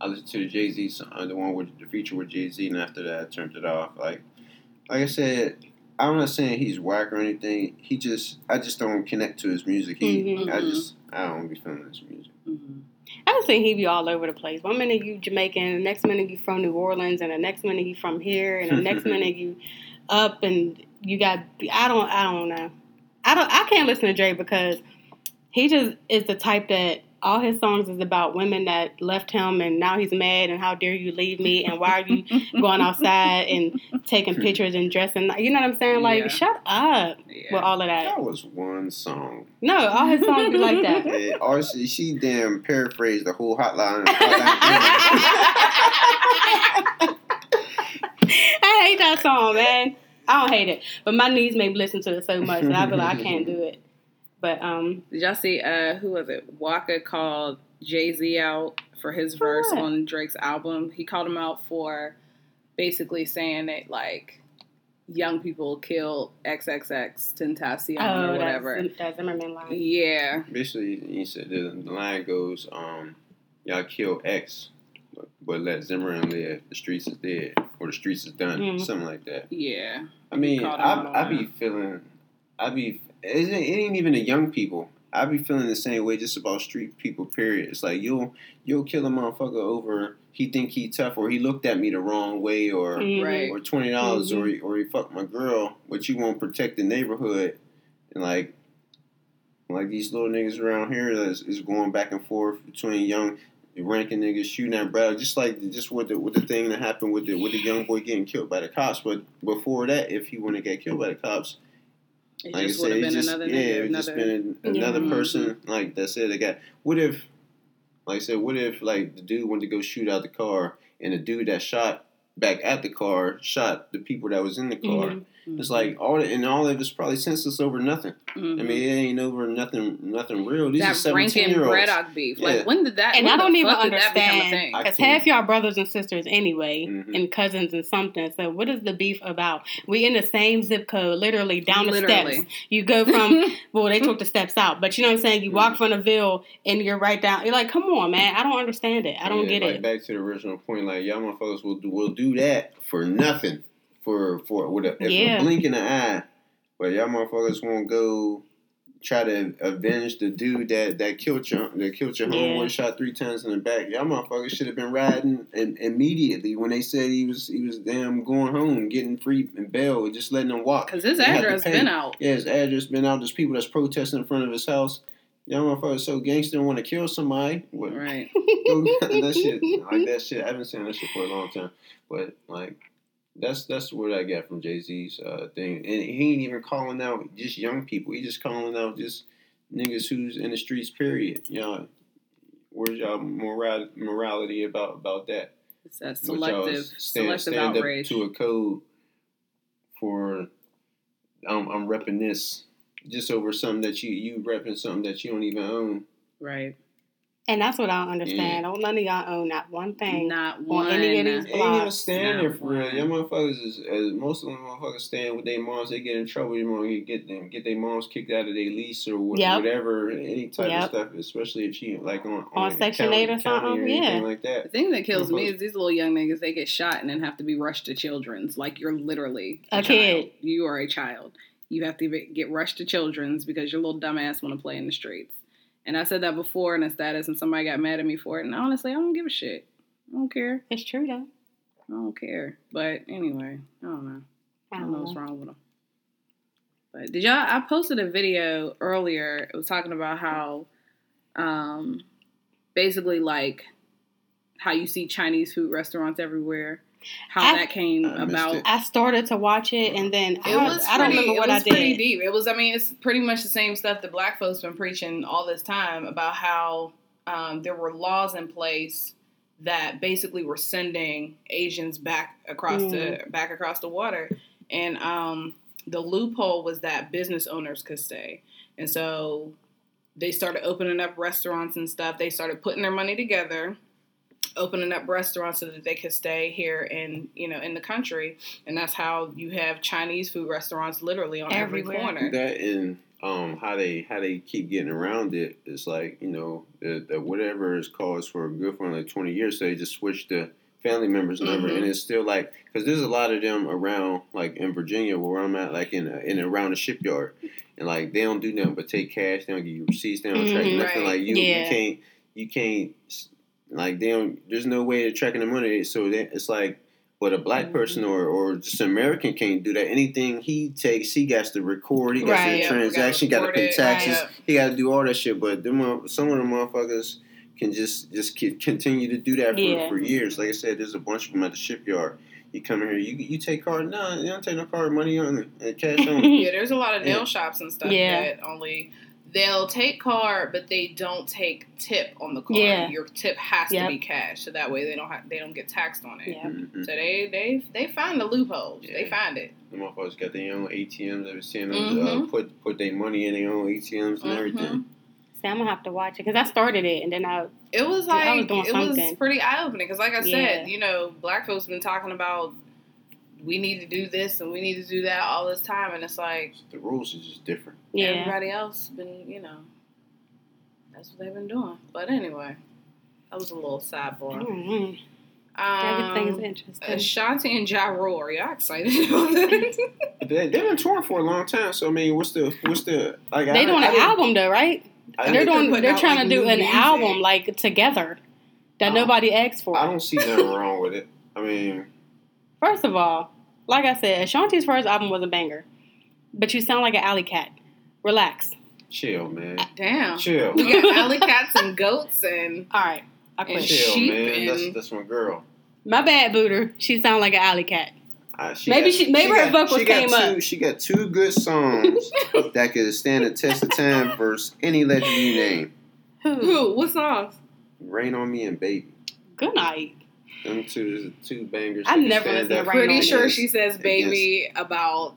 E: I listened to the Jay Z song, uh, the one with the feature with Jay Z, and after that, I turned it off. Like, like I said, I'm not saying he's whack or anything. He just, I just don't connect to his music. He,
C: Mhm.
E: I just, I don't be feeling this music.
D: Mm-hmm.
C: I just think he be all over the place. One minute you Jamaican, the next minute you from New Orleans, and the next minute you from here, and the next (laughs) minute you up and you got. I don't. I don't know. I don't. I can't listen to Drake because he just is the type that all his songs is about women that left him and now he's mad and how dare you leave me and why are you (laughs) going outside and taking pictures and dressing you know what I'm saying? Like
D: Yeah.
C: shut up
D: Yeah.
C: with all of that.
E: That was one song.
C: No, all his songs be like that. (laughs)
E: Yeah, or she, she damn paraphrased the whole hotline. hotline (laughs)
C: I hate that song, man. I don't hate it, but my niece may listen to it so much that I feel like I can't do it. But um,
D: Did y'all see uh who was it? Waka called Jay Z out for his verse
C: what?
D: on Drake's album. He called him out for basically saying that like young people kill XXXTentacion
C: oh,
D: or whatever.
C: that's, that's Zimmerman line.
D: Yeah,
E: Basically, he said the, the line goes, um, "Y'all kill X, but, but let Zimmerman live. The streets is dead, or the streets is done,
C: Mhm.
E: something like that."
D: yeah.
E: I mean,
D: called him out
E: I, I be feeling, I be, it ain't, it ain't even the young people. I be feeling the same way just about street people. Period. It's like you'll you'll kill a motherfucker over he think he tough or he looked at me the wrong way or
C: Mhm.
D: Right.
E: or twenty dollars or
C: Mhm.
E: he, or he fucked my girl, but you won't protect the neighborhood and like like these little niggas around here is, is going back and forth between young Rankin niggas shooting at Brad, just like just with the with the thing that happened with the with the young boy getting killed by the cops. But before that, if he wouldn't get killed by the cops,
D: It
E: like
D: just
E: I
D: would
E: said,
D: have
E: it
D: been
E: just,
D: another
E: yeah,
D: nigga,
E: it just been another
C: Yeah.
E: person like that's it. they got. What if, like I said, what if like the dude went to go shoot out the car and the dude that shot back at the car shot the people that was in the car? Mm-hmm.
C: Mhm.
E: It's like all the, and all of it's probably senseless over nothing.
D: Mhm.
E: I mean, it ain't over nothing, nothing real. These are
D: that
E: seventeen
D: Rankin
E: year olds.
D: Braddock beef. Like when did that?
C: And I don't even
D: fuck did that become a
C: understand because half y'all brothers and sisters anyway,
E: Mhm.
C: and cousins and something. So what is the beef about? We in the same zip code, literally down the
D: Literally.
C: steps. You go from (laughs) well, they took the steps out, but you know what I'm saying. You walk from the Ville and you're right down. You're like, come on, man. I don't understand it. I don't
E: Yeah,
C: get
E: like,
C: it.
E: Back to the original point, like y'all motherfuckers will do will do that for nothing, for for with a, if
C: Yeah.
E: a blink in the eye, but y'all motherfuckers won't go try to avenge the dude that that killed your that killed your
C: Yeah.
E: homeboy, shot three times in the back. Y'all motherfuckers should have been riding in, immediately when they said he was he was damn going home, getting free and bail, just letting him walk.
D: Because his
E: have
D: address been out.
E: Yeah, his address been out. There's people that's protesting in front of his house. Y'all motherfuckers so gangster and want to kill somebody. What,
D: Right.
E: That (laughs) shit, like that shit. I haven't seen that shit for a long time, but like that's that's what I got from Jay Z's uh, thing. And he ain't even calling out just young people. He just calling out just niggas who's in the streets. Period. Y'all, where's y'all moral morality about about that?
D: It's that selective,
E: stand,
D: selective
E: stand
D: outrage.
E: up to a code for um, I'm repping this just over something that you you repping something that you don't even own.
D: right.
C: And that's what I don't understand. Don't none of y'all own not one thing.
D: Not one.
C: any of these
E: They ain't even
C: blocks.
E: stand there for real.
D: Not
E: Y'all motherfuckers is as most of them motherfuckers stand with their moms. They get in trouble. You know, you get them get their moms kicked out of their lease or wha-
C: Yep.
E: whatever, any type
C: Yep.
E: of stuff. Especially if she like on
C: On
E: a
C: Section
E: county-
C: 8 or something,
E: anything
C: yeah.
E: like that.
D: The thing that kills me is these little young niggas. They get shot and then have to be rushed to children's. Like you're literally
C: A
D: child.
C: kid.
D: You are a child. You have to get rushed to children's because your little dumbass want to play in the streets. And I said that before in a status, and somebody got mad at me for it. And honestly, I don't give a shit. I don't care.
C: It's true though.
D: I don't care. But anyway, I don't know.
C: I
D: I
C: don't
D: don't know what's wrong with them. But did y'all? I posted a video earlier. It was talking about how, um, basically like how you see Chinese food restaurants everywhere. How
C: I-
D: that came
E: I
D: about.
E: it.
C: I started to watch it and then I,
D: It
C: don't-
D: was
C: I don't remember what
D: it
C: I
D: was pretty deep. It was. I mean, it's pretty much the same stuff that Black folks been preaching all this time about how um, there were laws in place that basically were sending Asians back across the back across the water, and um, the loophole was that business owners could stay, and so they started opening up restaurants and stuff. They started putting their money together. Opening up restaurants so that they could stay here in you know in the country, and that's how you have Chinese food restaurants literally on every corner.
E: That and um how they how they keep getting around it is like you know the, the whatever is caused for a good for like twenty years. So they just switch the family members number,
D: Mhm.
E: and it's still like because there's a lot of them around like in Virginia where I'm at, like in a, in and around the shipyard, and like they don't do nothing but take cash. They don't give you receipts. They don't track
C: Mhm.
E: nothing.
D: Right.
E: Like you,
C: Yeah.
E: you can't you can't like they don't. There's no way of tracking the money. So they, it's like But a black
C: Mhm.
E: person or, or just an American can't do that. Anything he takes, he got to record. He got
C: Right.
E: to
D: Yeah, we gotta
E: transaction. Got to
D: record
E: pay
D: it,
E: taxes.
D: right.
E: He got to do all that shit. But them, some of the motherfuckers can just just continue to do that for,
C: Yeah.
E: for years. Like I said, there's a bunch of them at the shipyard. You come here, you you take card. No, you don't take no card money on it. cash (laughs) on. it.
D: Yeah, there's a lot of nail
E: Yeah.
D: shops and stuff
C: Yeah.
D: that only they'll take card, but they don't take tip on the card.
C: Yeah.
D: Your tip has
C: Yep.
D: to be cash, so that way they don't have they don't get taxed on it.
C: Yeah.
E: Mhm.
D: So they they they find the loopholes. They find it.
E: The motherfuckers got their own ATMs. I've seen them
D: Mhm.
E: uh, put put their money in their own ATMs and
D: Mhm.
E: everything.
C: See, I'm gonna have to watch it because I started it and then I
D: It was
C: Yeah, I
D: like
C: was doing
D: it was
C: something.
D: pretty eye opening because, like I
C: Yeah.
D: said, you know, black folks been talking about we need to do this and we need to do that all this time, and it's like
E: The rules are just different.
C: yeah.
D: everybody else been, you know, that's what they've been doing. But anyway, that was a little sidebar.
C: Mhm.
D: Um,
C: Everything's interesting.
D: Ashanti and Ja Rule, are y'all excited (laughs) about that?
E: They, they've been touring for a long time. So I mean, what's the what's the like?
C: they
E: I,
C: doing
E: I,
C: an album though, right?
E: I,
C: they're
D: they're
C: doing. They're trying
D: like,
C: to do an
D: music.
C: album like together that nobody asked for.
E: I don't see nothing wrong with it. I mean,
C: First of all, like I said, Ashanti's first album was a banger, but you sound like an alley cat. Relax.
E: chill, man.
D: Damn.
E: Chill.
D: We got alley cats and goats and (laughs)
C: All right, I
D: And
C: quit.
E: Chill,
D: sheep
E: man. That's
D: and-
E: that's my girl.
C: My bad, Booter. She sound like an alley cat.
E: Uh, she
C: Maybe she- maybe her vocals
E: she got
C: came
E: two,
C: up.
E: She got two good songs (laughs) that could stand the test of time versus any legend you name.
C: Who?
D: who? What songs?
E: Rain on Me and Baby.
C: Good night.
E: Them two two bangers.
C: I never
E: stand
C: listened to Rain
D: Pretty
C: on
D: sure she says
E: against-
D: baby about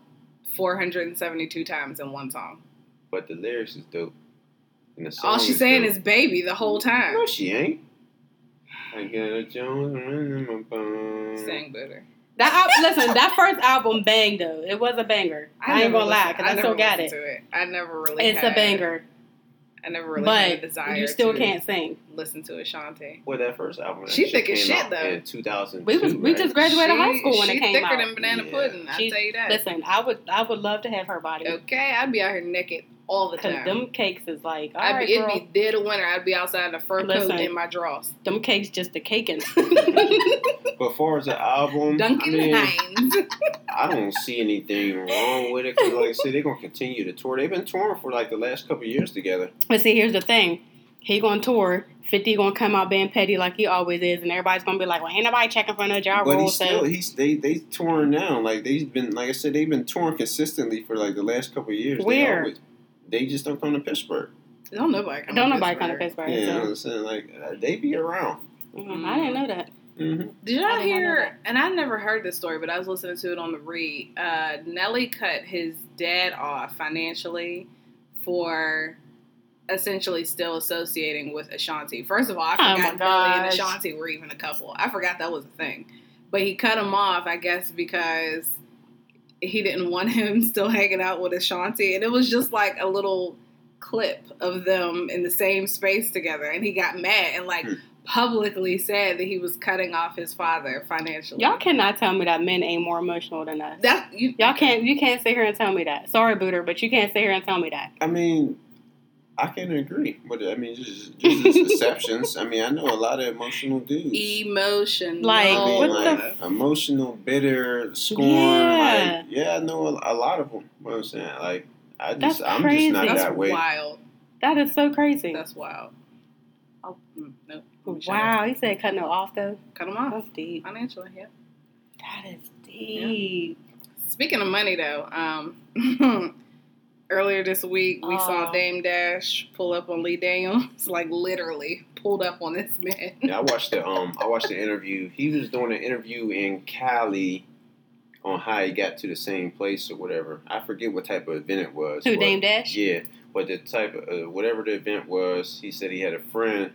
D: 472 times in one song.
E: But the lyrics is dope. And the song
D: All she's saying
E: dope.
D: is baby the whole time.
E: No, she ain't. I got a Jones in my bone.
D: Sing better.
C: That al- listen, that first album banged though. It was a banger. I, ain't gonna lie, because I, still got it.
D: To it. I never really.
C: It's a banger,
D: I never really had a
C: but
D: desire.
C: you still
D: to
C: can't sing.
D: listen to Ashanti.
E: Well, that first album. that
D: She
E: shit
D: thick as shit, though.
E: In 2002,
C: We was we
E: right?
C: just graduated high school when
D: she
C: it came
D: thicker
C: out.
D: Thicker than banana
E: Yeah.
D: pudding. I tell you that.
C: Listen, I would I would love to have her body
D: Okay, I'd be out here naked all the
C: because
D: time.
C: them cakes is like all
D: I'd
C: right,
D: be,
C: girl.
D: it'd be dead of winter. I'd be outside in a fur
C: Listen.
D: coat in my drawers.
C: them cakes just a caking. (laughs) (laughs)
E: But as far as the album,
D: Duncan
E: I, mean,
D: Hines. (laughs)
E: I don't see anything wrong with it. 'cause like I said, they're gonna continue to tour. They've been touring for like the last couple years together.
C: but see, here's the thing: he gonna tour. Fifty gonna come out being petty like he always is, and everybody's gonna be like, "Well, ain't nobody checking for no job
E: But
C: role."
E: he's still
C: So
E: he's they they touring now. Like they've been like I said, they've been touring consistently for like the last couple of years. They,
C: Where?
E: Always, they just don't come to Pittsburgh.
D: Don't nobody come
C: don't
D: to
C: nobody come to
D: Pittsburgh.
C: Pittsburgh.
E: Yeah,
C: so.
E: I'm saying like uh, they be around.
C: Mhm, I didn't know that.
E: Mm-hmm.
D: Did y'all
C: not
D: hear? And I never heard this story, but I was listening to it on the read. Uh, Nelly cut his dad off financially for essentially still associating with Ashanti. First of all, I
C: Oh
D: forgot
C: my
D: Nelly and. Ashanti were even a couple. I forgot that was a thing. But he cut him off, I guess, because he didn't want him (laughs) still hanging out with Ashanti, and it was just like a little clip of them in the same space together, and he got mad and like.
E: Hmm.
D: Publicly said that he was cutting off his father financially.
C: Y'all cannot tell me that men ain't more emotional than us.
D: That you,
C: Y'all can't. You can't sit here and tell me that. Sorry, Booter, but you can't sit here and tell me that.
E: I mean, I can agree, but I mean, just just (laughs) exceptions. I mean, I know a lot of emotional dudes.
D: emotion.
C: Like,
E: I mean,
C: what
E: like
C: the
E: emotional, bitter, scorn.
C: Yeah.
E: Like, yeah, I know a, a lot of them. What I'm saying, like, I
C: That's
E: just, I'm
C: crazy.
E: just not
D: That's
E: that way.
D: wild.
C: That is so crazy.
D: That's wild. Oh mm, no! Let
C: wow, he said cutting it off though.
D: up. Cut him off
C: That's deep.
D: financially. Yeah.
C: That is deep.
D: Speaking of money, though, um, (laughs) earlier this week we saw. Dame Dash pull up on Lee Daniels, (laughs) like literally pulled up on this man.
E: Yeah, I watched the um, I watched the interview. He was doing an interview in Cali on how he got to the same place or whatever. I forget what type of event it was.
C: Who
E: but-
C: Dame Dash?
E: Yeah, but the type of uh, whatever the event was, he said he had a friend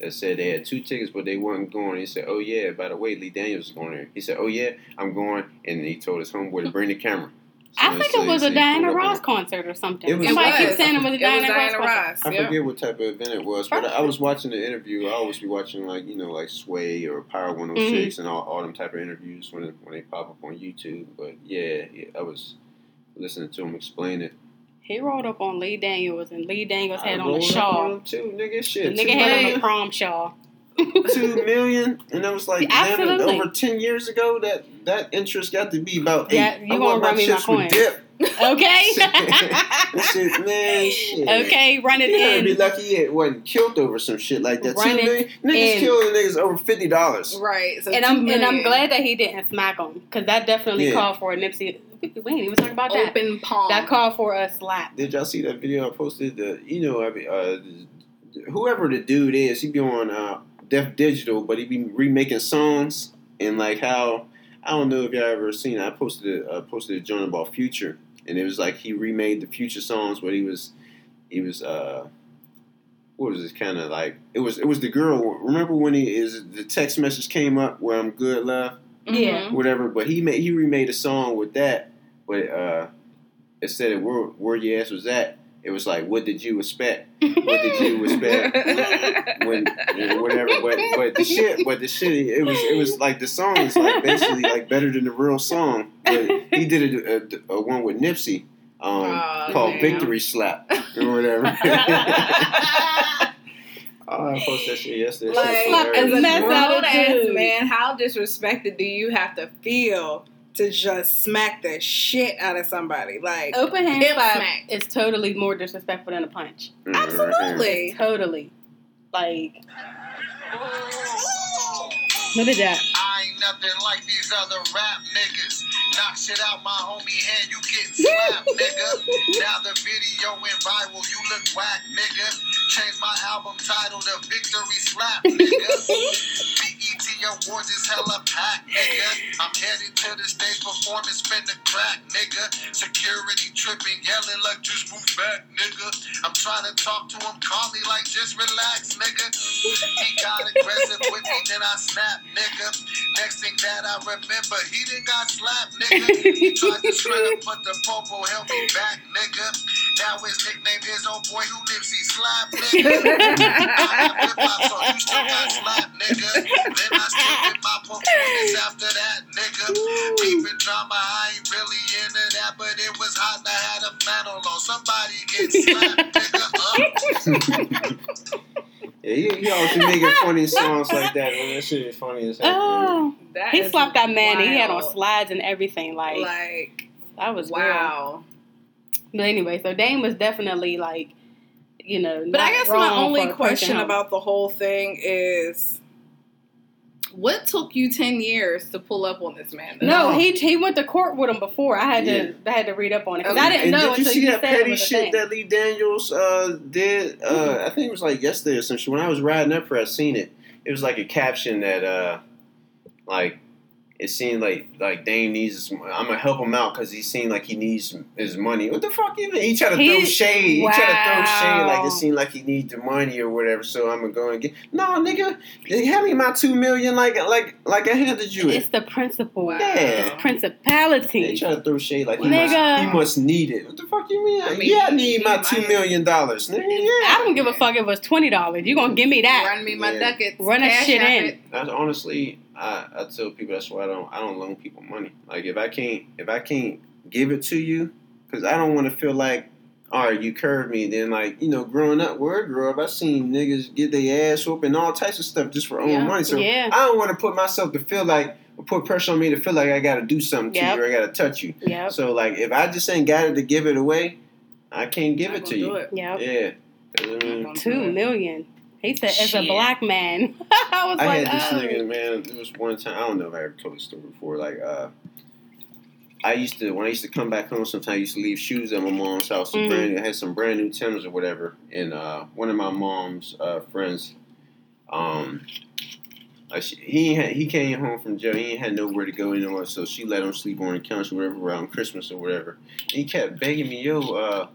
E: that said they had two tickets, but they weren't going. He said, "Oh yeah, by the way, Lee Daniels is going there." He said, "Oh yeah, I'm going," and he told his homeboy to bring the camera.
C: I think it was a Diana Ross concert or something.
E: It was-
C: Somebody
D: It
C: keeps
D: was.
C: saying it was a
D: It
C: Diana,
D: was
C: Ross
D: Diana
C: concert.
D: Ross.
E: I forget what type of event it was, but I was watching the interview. I always be watching like you know like Sway or Power 106
C: Mm-hmm.
E: and all, all them type of interviews when when they pop up on YouTube. But yeah, yeah I was listening to him explain it.
C: He rolled up on Lee Daniels, and Lee Daniels
E: I
C: had on a
E: rolled up
C: shawl.
E: on him too, nigga.
C: The
E: Shit,
C: nigga
E: too
C: had on
E: bad.
C: a prom shawl.
E: Two million, and I was like, damn it, over ten years ago, that that interest got to be about eight.
C: Yeah, you
E: I
C: gonna
E: want my
C: run me my
E: chips with dip. (laughs)
C: Okay. (laughs)
E: That shit, man, (laughs) shit.
C: okay, run it
E: You gotta be lucky it wasn't killed over some shit like that.
C: Run
E: Two
C: it
E: million niggas
C: in.
E: killing niggas over fifty dollars.
D: Right. So
C: And I'm and I'm glad that he didn't smack him because that definitely
E: Yeah.
C: called for a Nipsey. We we ain't even talk about that.
D: open palm.
C: That called for a slap.
E: Did y'all see that video I posted? The you know, I mean, uh, whoever the dude is, he be on uh, Def Digital, but he be remaking songs and like how I don't know if y'all ever seen. It. I posted a, uh, posted a joint about Future, and it was like he remade the Future songs, but he was he was uh. What was this kind of like? It was it was the girl. Remember when he is the text message came up where I'm good, love.
C: Yeah.
E: whatever. But he made he remade a song with that, but uh, instead of where where your ass was at, it was like, what did you expect? What did you expect? (laughs) When you know, whatever, but but the shit, but the shit, it was it was like the song is like basically like better than the real song. But he did a, a, a one with Nipsey, um,
D: Aw,
E: called
D: damn.
E: Victory Slap or whatever. (laughs) (laughs) oh, I posted that shit yesterday. That shit
D: like,
E: was
D: as a
E: hilarious.
D: grown ass man, how disrespected do you have to feel to just smack the shit out of somebody? Like,
C: Open hand
D: Hip
C: slap
D: smack.
C: is totally more disrespectful than a punch.
E: Mm, right here.
D: absolutely.
C: Totally. Like, look at that.
F: I ain't nothing like these other rap niggas. Knock shit out my homie hand, you getting (laughs) slapped, nigga. Now the video went viral, you look whack, nigga. Change my album title to Victory Slap, nigga. (laughs) BET Awards is hella packed, nigga. I'm headed to the stage performance, finna crack, nigga. Security tripping, yelling like just move back, nigga. I'm trying to talk to him calmly, like just relax, nigga. He got aggressive with me, then I snap, nigga. Next thing that I remember, he done got slapped, nigga. He tried to shred him, but the popo held me back, nigga. Now his nickname is Oh Boy Who Nipsey Slap, (laughs) nigga. I got flip-flops, so you still got slapped, nigga. Then I still get my performance after that, nigga. Keeping drama, I ain't really into that, but it was hot and I had a flannel on. Somebody get slapped, nigga. Up.
E: Yeah, he, he always making funny songs like that, man. That shit is funny as hell.
C: Oh, he slapped that man. and He had on slides and everything. Like,
D: Like,
C: that was wow.
D: wow.
C: But anyway, so Dame was definitely like, you know.
D: But I
C: not
D: guess my only question about the whole thing is what took you 10 years to pull up on this man? though?
C: No, he he went to court with him before. I had to
E: Yeah.
C: I had to read up on it because
D: Okay.
C: I didn't
E: and
C: know
E: did you
C: until
E: see
C: you
E: that
C: said it
E: petty shit that Lee Daniels uh, did? Uh, I think it was like yesterday or something. When I was riding up here, I seen it. It was like a caption that, uh, like, it seemed like like Dame needs. His, I'm gonna help him out because he seemed like he needs his money. What the fuck? Even he tried to throw
C: He-
E: shade. He tried to throw shade like it seemed like he needs the money or whatever. So I'm gonna go and get. No, nigga, hand me my two million like like like I handed you it.
C: It's
E: it.
C: the principle.
E: Yeah.
C: It's principality.
E: They try to throw shade like he
C: Nigga.
E: must, he must need it. What the fuck you mean?
D: I mean,
E: yeah, I need my
D: he
E: two
D: might-
E: million dollars. Nigga, yeah.
C: I don't give a fuck if it was twenty dollars. You gonna give me that?
D: Run me my
E: Yeah.
D: ducats.
C: Run that shit in.
D: it.
E: That's honestly, I, I tell people that's why I don't I don't loan people money. Like if I can't if I can't give it to you, because I don't want to feel like, all right, you curved me. Then like you know, growing up where I grew up, I seen niggas get their ass whooped and all types of stuff just for owing
D: Yeah.
E: money. So
C: Yeah.
E: I don't want to put myself to feel like or put pressure on me to feel like I got to do something
C: Yep.
E: to you or I got to touch you.
C: Yep.
E: So like if I just ain't got it to give it away, I can't give
D: Not
E: it to you.
D: it.
C: Yep.
E: Yeah. 'Cause, I
D: Not
E: mean,
D: gonna do
C: Two
D: it.
C: million. He said, as a black man. (laughs) I was
E: I
C: like,
E: had this
C: oh.
E: nigga, man. It was one time. I don't know if I ever told this story before. Like, uh, I used to when I used to come back home. Sometimes I used to leave shoes at my mom's house. Some
C: Mhm.
E: brand new, I had some brand new Timbers or whatever. And uh, one of my mom's uh, friends, um, like she, he had, he came home from jail. He ain't had nowhere to go anymore. So she let him sleep on the couch or whatever around Christmas or whatever. And he kept begging me, "Yo, uh,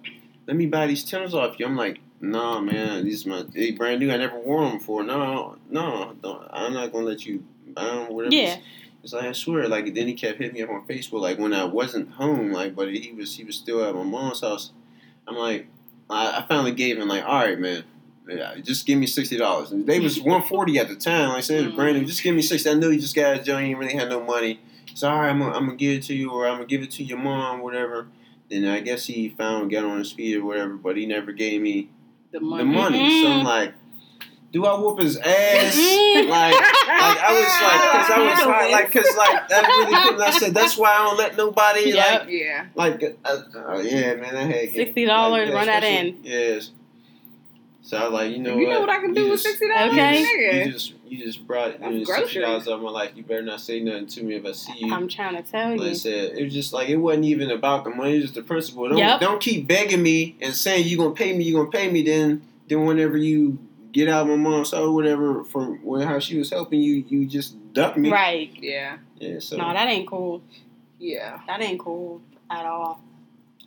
E: let me buy these Timbers off you." I'm like. Nah, man, these my they brand new. I never wore them before. No, no, don't, I'm not gonna let you buy them. Whatever.
C: Yeah.
E: It's like I swear, like then he kept hitting me up on Facebook, like when I wasn't home, like but he was he was still at my mom's house. I'm like, I, I finally gave him like, all right, man, yeah, just give me sixty dollars. And they was one forty at the time. Like I said, mm-hmm. it was brand new. Just give me sixty. I knew you just got a joint. You really had no money. So all right, I'm gonna, I'm gonna give it to you, or I'm gonna give it to your mom, whatever. Then I guess he found got on his feet or whatever, but he never gave me
D: The money.
E: the money. So I'm like, do I whoop his ass?
C: Mhm.
E: like, like I was like, cause I was
C: You
E: hot, like, cause like that really. Put, I said that's why I don't let nobody
C: Yep.
D: Yeah.
E: like, like, uh, uh, yeah, man, I had get-
C: $60,
E: like,
C: run that
E: especially-
C: in.
E: Yes. So I was like, you know,
D: you
E: what?
D: know what I can do
E: You
D: with
E: just-
D: sixty dollars,
C: Okay.
E: You
D: nigga?
E: just, you just brought you know, sixty dollars
D: groceries.
E: of my life. You better not say nothing to me if I see you.
C: I'm trying to tell
E: Like I
C: you.
E: said, it was just like it wasn't even about the money. It was just the principle. Don't
C: Yep.
E: don't keep begging me and saying you're gonna pay me. you're gonna pay me. Then then whenever you get out of my mom's house or whatever from where how she was helping you, you just duck me.
C: Right.
D: Yeah.
E: Yeah. So
C: No, that ain't cool.
D: Yeah.
C: That ain't cool at all.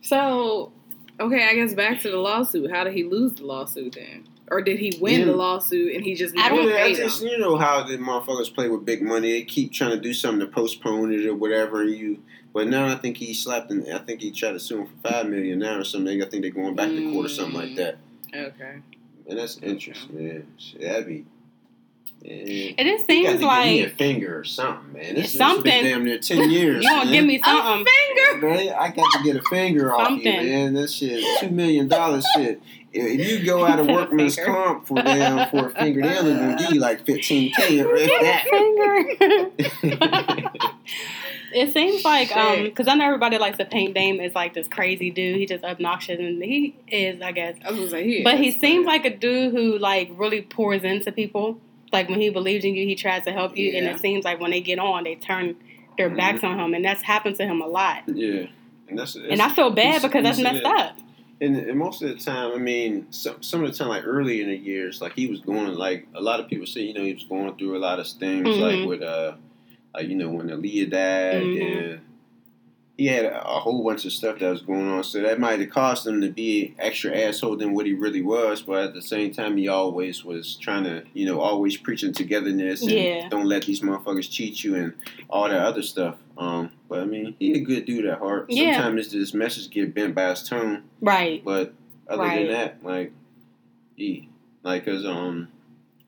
D: So, okay, I guess back to the lawsuit. How did he lose the lawsuit then? Or did he win
E: Yeah.
D: the lawsuit and he just
C: I don't-
E: Yeah, I
D: paid
E: just
D: him?
E: you know how the motherfuckers play with big money. They keep trying to do something to postpone it or whatever. And you, but now I think he slapped. In, I think he tried to sue him for five million now or something. I think they're going back to court or something like mm. that.
D: Okay.
E: And that's interesting, man. Shit, that'd be. Yeah.
C: It just
E: You got
C: seems
E: like give me a finger or something, man. This,
C: Something.
E: This been damn near ten years. (laughs)
C: you gonna give me something.
D: Finger!
E: Man, I got to get a finger off you, man. That shit, two million dollars shit. If you go out of
C: Said a
E: workman's comp for damn for a fingernail, they're gonna give you like fifteen k or (laughs) if
C: Finger.
E: that. (laughs)
C: It seems like um because I know everybody likes to paint Dame as like this crazy dude. He just obnoxious and he is, I guess.
D: I was gonna say he
C: But he seems like a dude who like really pours into people. Like when he believes in you, he tries to help you, and it seems like when they get on, they turn their backs on him, and that's happened to him a lot.
E: yeah, and that's
C: And I feel bad because that's
E: he's-
C: messed up.
E: And, and most of the time, I mean, some some of the time, like early in the years, like he was going, like a lot of people say, you know, he was going through a lot of things,
C: Mhm.
E: like with, uh, like you know, when Aaliyah died,
C: Mhm.
E: and he had a, a whole bunch of stuff that was going on. So that might have caused him to be extra asshole than what he really was. But at the same time, he always was trying to, you know, always preaching togetherness and
C: Yeah.
E: don't let these motherfuckers cheat you and all that other stuff. Um, but I mean, he a good dude at heart.
C: Yeah.
E: Sometimes just message get bent by his tone.
C: Right.
E: But other
C: Right.
E: than that, like, he, like, cause um,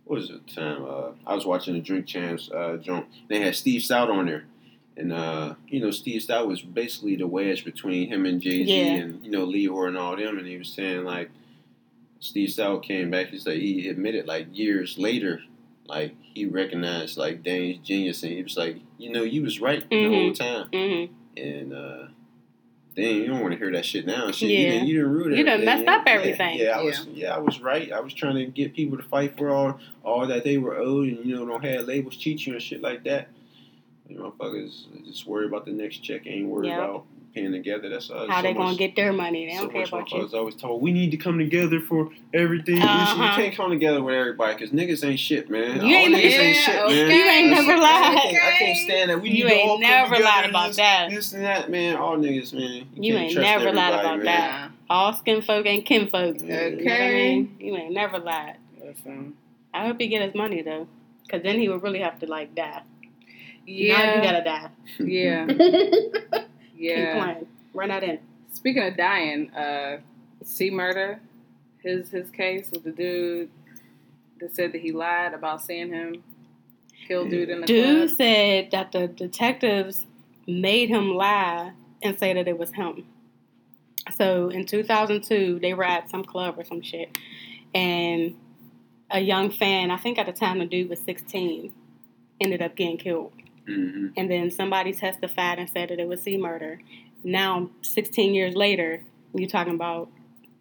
E: what was the time? Uh, I was watching the Drink Champs uh joint. They had Steve Stoute on there, and uh, you know, Steve Stoute was basically the wedge between him and Jay Z
C: Yeah.
E: and you know Lyor and all them, and he was saying like, Steve Stoute came back. He's like he admitted like years later. Like he recognized like Dame's genius, and he was like, you know, you was right the whole time.
C: hmm
E: And uh dang, you don't want to hear that shit now. Shit,
C: Yeah.
E: you done, you done ruined
C: You done messed up everything.
E: Yeah, I was yeah, I was right. I was trying to get people to fight for all all that they were owed and you know don't have labels cheat you and shit like that. You motherfuckers just worry about the next check, ain't worried
C: Yep.
E: about paying together. That's all.
C: How
E: so
C: they gonna get their money? They
E: so
C: don't care
E: much
C: about you.
E: motherfuckers always told we need to come together for everything.
C: Uh-huh.
E: You can't come together with everybody because niggas ain't shit, man.
C: You
E: all
C: ain't-
E: niggas ain't
D: Yeah,
E: shit, man.
C: You ain't never
E: I
C: lied.
E: can't, I can't stand that. We
C: You
E: need to
C: ain't
E: all
C: never
E: together
C: lied about
E: this,
C: that.
E: This and that, man. All niggas, man.
C: You
E: can't
C: ain't
E: trust
C: never lied about
E: man.
C: that. All skin folk ain't kin folk.
E: Yeah.
C: You know what I
D: Okay.
C: mean? You ain't never lied.
D: Listen.
C: I hope he get his money though, because then he would really have to like die. Yeah. Now you gotta die.
D: Yeah. (laughs) (laughs)
C: Keep
D: Yeah.
C: playing. Run that in.
D: Speaking of dying, uh, C-Murder, his his case with the dude that said that he lied about seeing him kill dude in the club.
C: Dude
D: club.
C: said that the detectives made him lie and say that it was him. So in 2002, they were at some club or some shit, and a young fan, I think at the time the dude was 16, ended up getting killed.
E: Mhm.
C: And then somebody testified and said that it was C-Murder. Now, 16 years later, you talking about,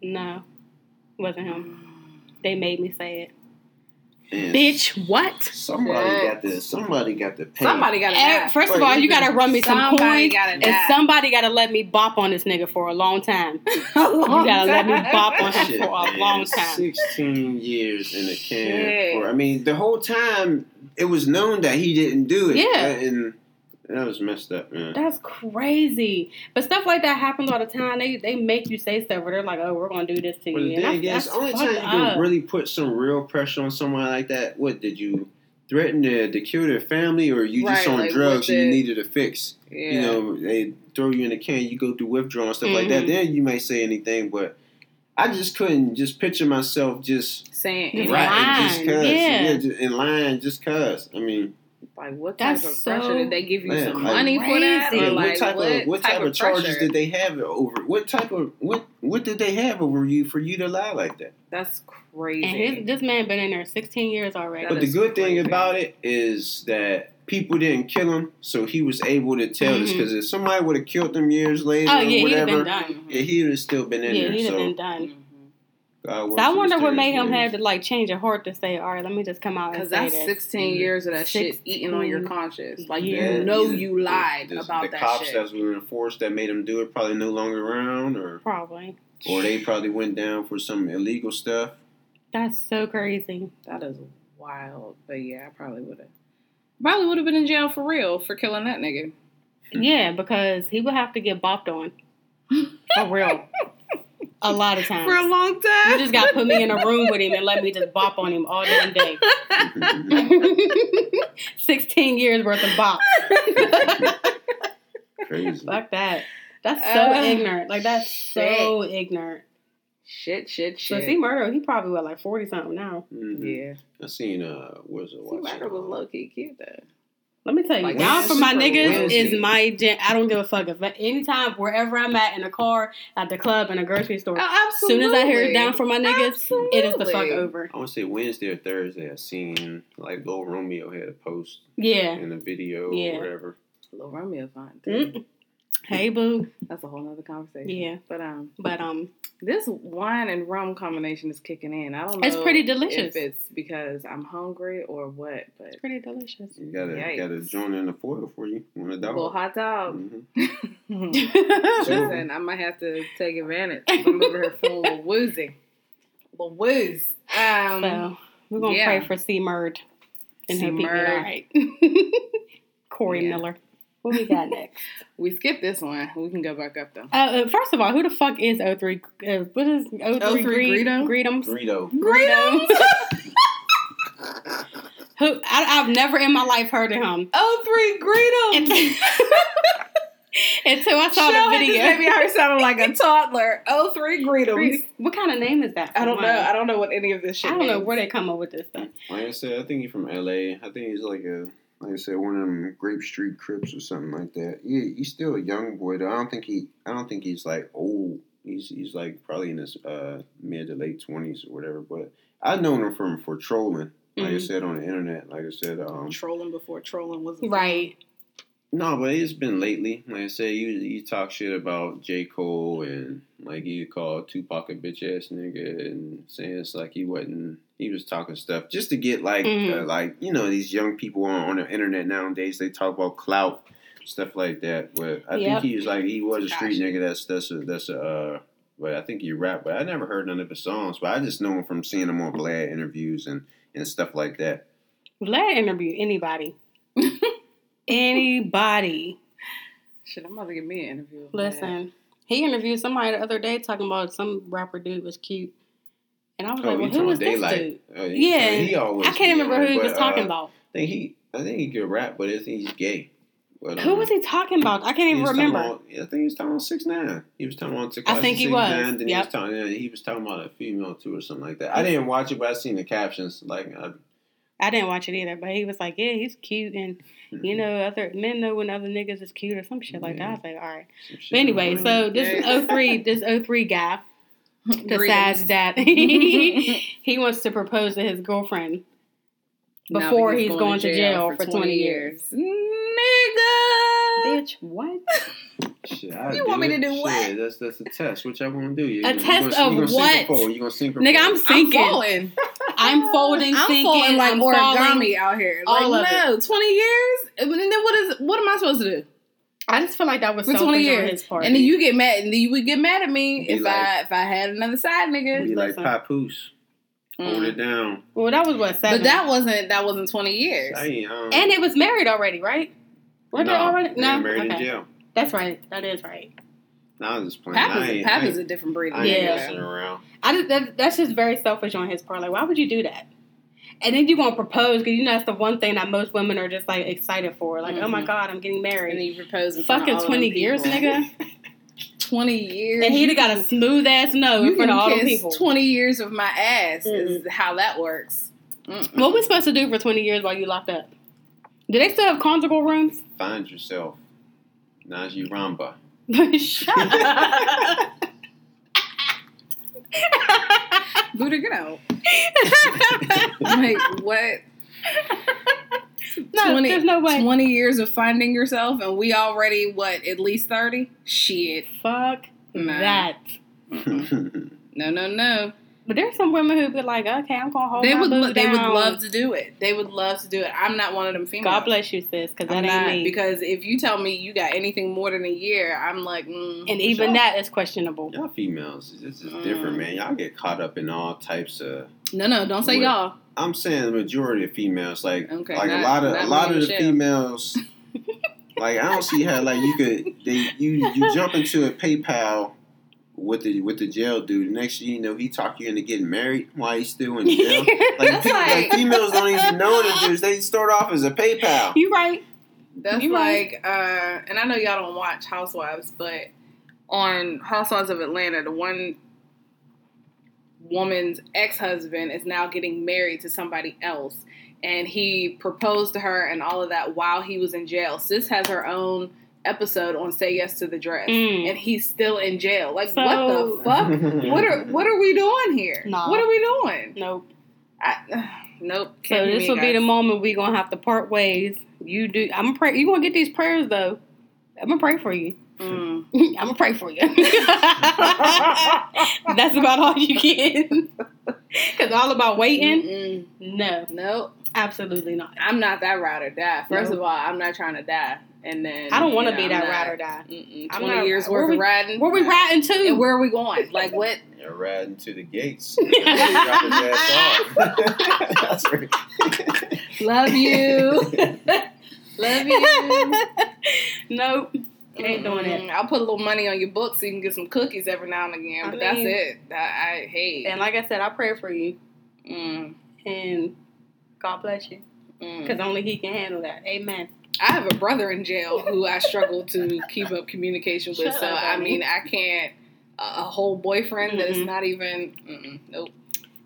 C: no, it wasn't him. They made me say it.
E: Man,
C: Bitch, what?
E: Somebody
D: Shit.
E: got the somebody got the pain.
D: Somebody got to
C: Eh. First of all, you gotta run me some
D: Somebody
C: coins,
D: gotta
C: and
D: die.
C: somebody gotta let me bop on this nigga for a long time. (laughs)
D: you (laughs)
C: You gotta let me bop on him
E: Shit,
C: for a
E: man.
C: long time.
E: Sixteen years in the can.
D: Shit.
E: For, I mean, the whole time it was known that he didn't do it.
C: Yeah.
E: and that was messed up, man.
C: That's crazy. But stuff like that happens all the time. They they make you say stuff where they're like, "Oh, we're gonna do this to
E: But
C: you." And that's,
E: the only time you can
C: up.
E: really put some real pressure on someone like that, what did you threaten to, to kill their family, or you just
D: Right,
E: on
D: like,
E: drugs and you needed a fix?
D: Yeah.
E: You know, they throw you in a can, you go through withdrawal and stuff like that.
C: Mhm.
E: Then you may say anything, but I just couldn't just picture myself just
D: saying
C: Just
E: right
C: lying,
E: just cause
C: yeah.
E: just in line just cause. I mean,
D: Like, what type
C: That's
D: of pressure
C: so
D: did they give you
E: Man,
D: some
E: like-
D: money for that?
C: Crazy.
E: Yeah,
D: like,
E: what type of what type, of charges did they have over? What type of what what did they have over you for you to lie like that?
D: That's crazy.
C: And his, this man been in there 16 years already.
D: That
E: But the
D: is
E: good thing about it is that people didn't kill him, so he was able to tell this.
C: Mhm.
E: Because if somebody would have killed him years later
C: oh
E: or
C: yeah, he'd have
E: whatever,
C: been done.
E: Yeah, he would have still been in
C: Yeah,
E: there.
C: he'd have
E: so
C: been done.
D: Mhm.
E: God
C: So I wonder what
E: mysterious
C: made him
E: ways.
C: have to like change a heart to say, "All right, let me just come out
D: Because that's
C: this."
D: 16
E: Mhm.
D: years of that shit eating on your conscience. Like,
C: years.
D: you know
E: Yeah,
D: you lied
E: the,
D: about
E: the
D: that
E: cops
D: shit.
E: that were enforced that made him do it probably no longer around, or
C: Probably.
E: or they probably went down for some illegal stuff.
C: That's so crazy.
D: That is wild. But yeah, I probably would have. Probably would have been in jail for real for killing that nigga.
C: Yeah, because he would have to get bopped on for real. a lot of times.
D: For a long time.
C: you just got to put me in a room with him and let me just bop on him all damn day. (laughs) 16 years worth of bop.
E: Crazy.
C: Fuck that. That's so
D: Uh,
C: ignorant. Like that's so ignorant.
D: Shit, shit, shit.
C: So
D: shit.
C: C-Murder, he probably was like 40 something now.
E: Mhm.
D: yeah.
E: I seen uh, what's it?
D: See,
E: what's
D: murder
E: it,
D: was low key cute though.
C: Let me tell you,
D: Like,
C: down for my niggas
E: Wednesday.
C: is my gen- I don't give a fuck if anytime wherever I'm at in a car, at the club, in a grocery store.
D: Oh,
C: As soon as I hear it down for my niggas,
D: Absolutely.
C: it is the fuck over.
E: I want to say Wednesday or Thursday. I seen like Lil Romeo had a post
C: Yeah.
E: in a video
C: Yeah.
E: or whatever.
D: Lil Romeo fine too.
C: Hey boo.
D: That's a whole nother conversation.
C: Yeah.
D: But um,
C: But um,
D: this wine and rum combination is kicking in. I don't know.
C: It's pretty delicious.
D: If it's because I'm hungry or what, but
C: it's pretty delicious.
E: You gotta
D: Yikes.
E: gotta join in the foil for you on the
D: a
E: dog.
D: little hot dog.
E: Mhm. (laughs) (laughs)
D: Listen, I might have to take advantage. I'm over here feeling a little woozy. A wooz. Um,
C: so we're gonna
D: yeah.
C: pray for C Murd and
D: C.
C: hope he get all
D: Murd.
C: right. (laughs) Corey
D: Yeah.
C: Miller. What we got (laughs) next?
D: we skipped this one. We can go back up though.
C: Uh, uh, first of all, who the fuck is O3? Uh, what is 03
D: 03 Greedo?
C: Greetums?
E: Greedo.
C: Greetums. Who I, I've never in my life heard of him
D: Oh, three Greedo. (laughs)
C: until, (laughs) until I saw the video.
D: Maybe I sounded like a toddler. Oh, three Greedo.
C: What kind of name is that?
D: I don't know.
C: one?
D: I don't know what any of this shit
C: I don't know where they come up with this stuff.
E: Like I said, I think he's from LA. I think he's like a like I said, one of them Grape Street Crips or something like that. Yeah, he's still a young boy though. I don't think he I don't think he's like old. He's he's like probably in his uh, mid to late twenties or whatever. But I've known him from for trolling. Like I
C: Mhm.
E: said on the internet. Like I said, um,
D: trolling before trolling was
C: Right.
E: No, but it's been lately. Like I said, you you talk shit about J. Cole and like you call Tupac a bitch ass nigga and saying it's like he wasn't he was talking stuff just to get like
C: Mhm.
E: uh, like you know these young people on, on the internet nowadays they talk about clout stuff like that. But I
C: Yep.
E: think he was like he was a street
D: Gotcha.
E: nigga. That's that's a that's a. Uh, but I think he rap. But I never heard none of his songs. But I just know him from seeing him on Vlad interviews and and stuff like that.
C: Vlad interview anybody. (laughs) anybody.
D: Shit, I'm about to give me an interview.
C: Listen, he interviewed somebody the other day talking about some rapper dude was cute. And I was like, well, who was
E: about
C: this dude?
E: Oh, he-
C: Yeah,
E: he always
C: I can't remember who he was
E: but,
C: talking
E: uh,
C: about.
E: I think he, I think he could rap, but I think he's gay. But,
C: Who
E: um,
C: was he talking about? I can't even remember.
E: I think he was talking about six nine. He was talking about
C: I think he was,
E: Then he was talking. yeah, He was talking about a female too, or something like that. I didn't watch it, but I seen the captions. Like, I,
C: I didn't watch it either, but he was like, yeah, he's cute, and you know, other men know when other niggas is cute or some shit like that. I was like, all right. But anyway, so this
D: Yeah.
C: 03, (laughs) this 03 guy (laughs) decides that (laughs) (laughs) he wants to propose to his girlfriend before
D: that
C: he's going to jail for 20 years.
D: Nigga.
C: Bitch, what?
E: Shit,
D: You want me
E: it.
D: to do
E: Shit,
D: what?
E: That's that's a test. What y'all want to do? You,
C: A
E: you
C: test
E: gonna,
C: of
E: you gonna
C: what?
E: Sink or fold? You gonna sink or
C: Nigga, I'm
E: fold?
D: I'm
C: sinking.
D: falling.
C: I'm folding,
D: I'm
C: sinking,
D: falling like
C: I'm
D: origami
C: falling.
D: out here.
C: All
D: like,
C: of
D: no, 20 years? And then what is what am I supposed to do?
C: I just feel like that was
D: For
C: selfish
D: 20
C: on
D: years.
C: his part.
D: And then you get mad and then you would get mad at me if
E: like-
D: I if I had another side nigga.
E: Be like
C: Listen.
E: papoose. Hold
D: Mm.
E: it down.
C: well, that was what seven.
D: But that wasn't that wasn't 20 years.
E: I ain't, um,
C: and it was married already, right? Were they
E: no,
C: already?
E: they
C: No,
E: married in jail.
C: That's right. That is right.
E: No, I was just playing.
D: Pap
E: I
D: is,
E: ain't,
D: Pap
E: I
D: is a different breed.
E: I ain't
C: Yeah.
E: messing around.
C: I just that, that's just very selfish on his part. Like, why would you do that? And then you gonna propose because you know that's the one thing that most women are just like excited for. Like, oh my
D: Mhm.
C: god, I'm getting married.
D: And then you propose in front of
C: Fucking
D: all
C: twenty
D: them
C: years, nigga. (laughs)
D: 20 years.
C: And he'd have got a smooth ass no
D: you
C: in front of all
D: can
C: them
D: kiss
C: people.
D: 20 years of my ass is how that works. Mm-mm.
C: What we supposed to do for twenty years while you locked up? Do they still have conjugal rooms?
E: Find yourself. Najee Ramba. (laughs)
C: Shut up. (laughs)
D: Buddha, get out. (laughs) Like what?
C: no, there's no way.
D: 20 years of finding yourself, and we already what? At least thirty? Shit.
C: Fuck
D: Nah.
C: that. (laughs)
D: No, no, no.
C: But there's some women who be like, okay, I'm gonna hold
D: they
C: my
D: would.
C: boo
D: lo- They would love to do it. They would love to do it. I'm not one of them females.
C: God bless you, sis, because that
D: I'm
C: ain't
D: not
C: me.
D: because if you tell me you got anything more than a year, I'm like, mm,
C: and even that is questionable.
E: Y'all females, this is
D: Mm.
E: different, man. Y'all get caught up in all types of.
D: No, no, don't say
E: What?
D: y'all.
E: I'm saying the majority of females, like
D: Okay,
E: like
D: not-
E: a lot of a lot of the
D: Michelle.
E: females. (laughs) like I don't see how like you could they you you jump into a pen pal with the with the jail dude. Next thing you know, he talk you into getting married while he's still in (laughs) jail. Like,
D: That's
E: pe- like
D: like-
E: females don't even know the dudes. They start off as a pen pal.
C: you right.
D: That's
C: You right.
D: like, uh, and I know y'all don't watch Housewives, but on Housewives of Atlanta, the one woman's ex husband is now getting married to somebody else, and he proposed to her and all of that while he was in jail. Sis has her own episode on Say Yes to the Dress,
C: Mm.
D: and he's still in jail. Like,
C: So-
D: what the (laughs) fuck? What are what are we doing here?
C: Nah.
D: What are we doing?
C: Nope.
D: I, (sighs) nope.
C: So this will be the moment we're gonna have to part ways. You do. I'm pray. You gonna get these prayers though. I'm gonna pray for you.
D: Mm. (laughs)
C: I'm gonna pray for you. (laughs) That's about all you get. (laughs) Cause all about waiting.
D: Mm-mm.
C: No,
D: Nope.
C: absolutely not.
D: I'm not that ride or die. First
C: No.
D: of all, I'm not trying to die. And then
C: I don't want to
D: you
C: be that
D: I'm
C: ride or die.
D: Mm-mm.
C: I'm
D: 20
C: not-
D: years
C: where
D: worth
C: we-
D: of riding.
C: Where we riding to?
D: And where are we going? Like what?
E: You're riding to the gates. Drop his ass off. That's right.
D: Love you. Love you.
C: nope. Ain't doing it.
D: Mm-mm. I'll put a little money on your book so you can get some cookies every now and again.
C: I
D: But that's it. I, I hate.
C: And like I said, I pray for you,
D: Mm,
C: and God bless you,
D: mm.
C: because only He can handle that. Amen.
D: I have a brother in jail who I struggle to keep up communication with.
C: Shut
D: so
C: up,
D: I mean, I can't. A, a whole boyfriend that's
C: Mm-mm.
D: not even. Nope.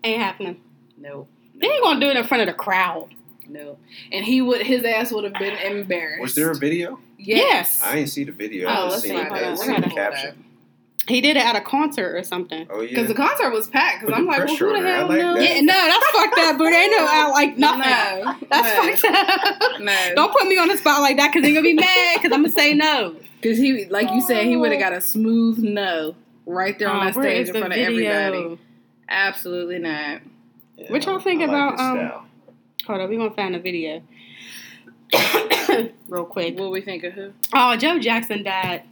C: Ain't happening.
D: Nope.
C: They ain't gonna do it in front of the crowd.
D: No. And he would his ass would have been (sighs) embarrassed.
E: Was there a video?
D: Yes.
E: I didn't see the video.
D: Oh,
E: I
D: let's
E: just seen,
D: find
E: I
D: out.
E: just
C: I
E: seen the caption.
C: He did it at a concert or something.
E: Oh yeah.
D: Because the concert was packed. Because I'm like, well, who the
E: on her. I
D: hell
E: like
D: knows?
E: that.
C: Yeah, no, that's fucked up, but ain't no (laughs) out like nothing.
D: No.
C: That's
D: no.
C: fucked up. (laughs)
D: No.
C: Don't put me on the spot like that because they're gonna be mad because I'm gonna say no.
D: Because he, like you said, he would have got a smooth no right there on
C: Oh,
D: that stage in front of
C: video?
D: everybody. Absolutely not.
E: Yeah,
C: What y'all think
E: I like
C: about,
E: his
C: um. Hold on, we gonna find a video real quick.
D: What we think of who?
C: Oh, Joe Jackson died.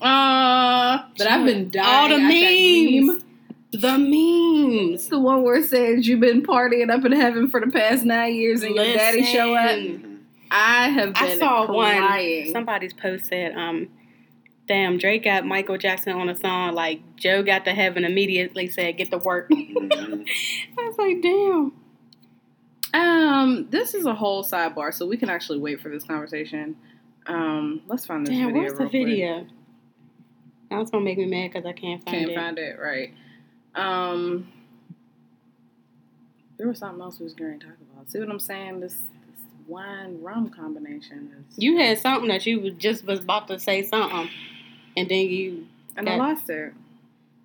D: Uh, but I've been dying.
C: All the memes.
D: meme.
C: The memes.
D: It's the one where it says you've been partying up in heaven for the past nine years and your daddy show up. I have been
C: I saw
D: crying.
C: one. Somebody's post said, um, "Damn, Drake got Michael Jackson on a song. Like Joe got to heaven immediately. Said, get to work."
E: Mhm. (laughs)
C: I was like, "Damn."
D: Um, this is a whole sidebar, so we can actually wait for this conversation. Um, let's find this
C: Damn,
D: video.
C: where's the
D: real quick.
C: video? Now it's gonna make me mad because I can't find it.
D: Can't find it. Right. Um, there was something else we was going to talk about. See what I'm saying? This, this wine rum combination is.
C: You had something that you was just was about to say something, and then you
D: and I
C: that-
D: lost it.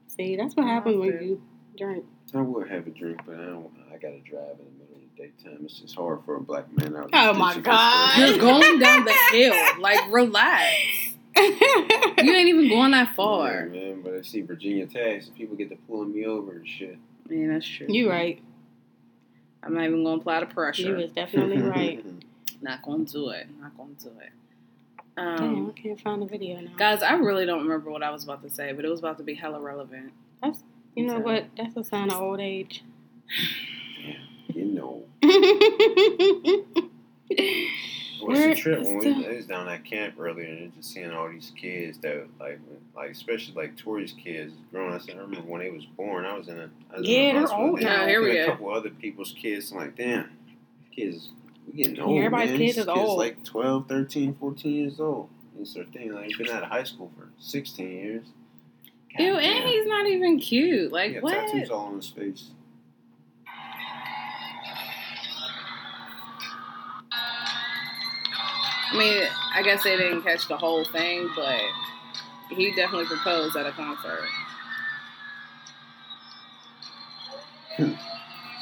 C: see. That's what
D: I
C: happens when
D: it.
C: you drink.
E: I would have a drink, but I don't. I gotta drive in the middle of the daytime. It's just hard for a black man out.
C: Oh, my God.
D: You're going down the hill. Like, relax. You ain't even going that
E: Yeah,
D: far.
E: man. But I see Virginia tax, and people get to pulling me over and shit.
D: Yeah, that's true.
C: you right.
D: I'm not even going to apply the pressure.
C: You
D: pressure.
C: was definitely (laughs) right.
D: Not going to do it. Not going to do it.
C: Damn,
D: Um,
C: I can't find the video now.
D: guys, I really don't remember what I was about to say, but it was about to be hella relevant.
C: That's you know
D: so-
C: what? That's a sign of old age. (sighs) (sighs) (sighs)
E: you know. (laughs) What's the trip when we, was down at camp earlier and just seeing all these kids that like like especially like Tori's kids growing. up. I remember when they was born. I was in a I was
C: Yeah,
E: in a
C: they're old
E: They-
D: now. Here we
E: and a couple other people's kids. I'm like, damn, kids, we getting
C: Yeah,
E: old.
C: everybody's
E: man.
C: kids
E: These
C: is old.
E: like 12, 13, 14 years old. It's their thing. Like he's been out of high school for sixteen years. God
D: Ew,
E: damn.
D: and he's not even cute. Like,
E: He got
D: what?
E: tattoos all on his face.
D: I mean, I guess they didn't catch the whole thing, but he definitely proposed at a concert.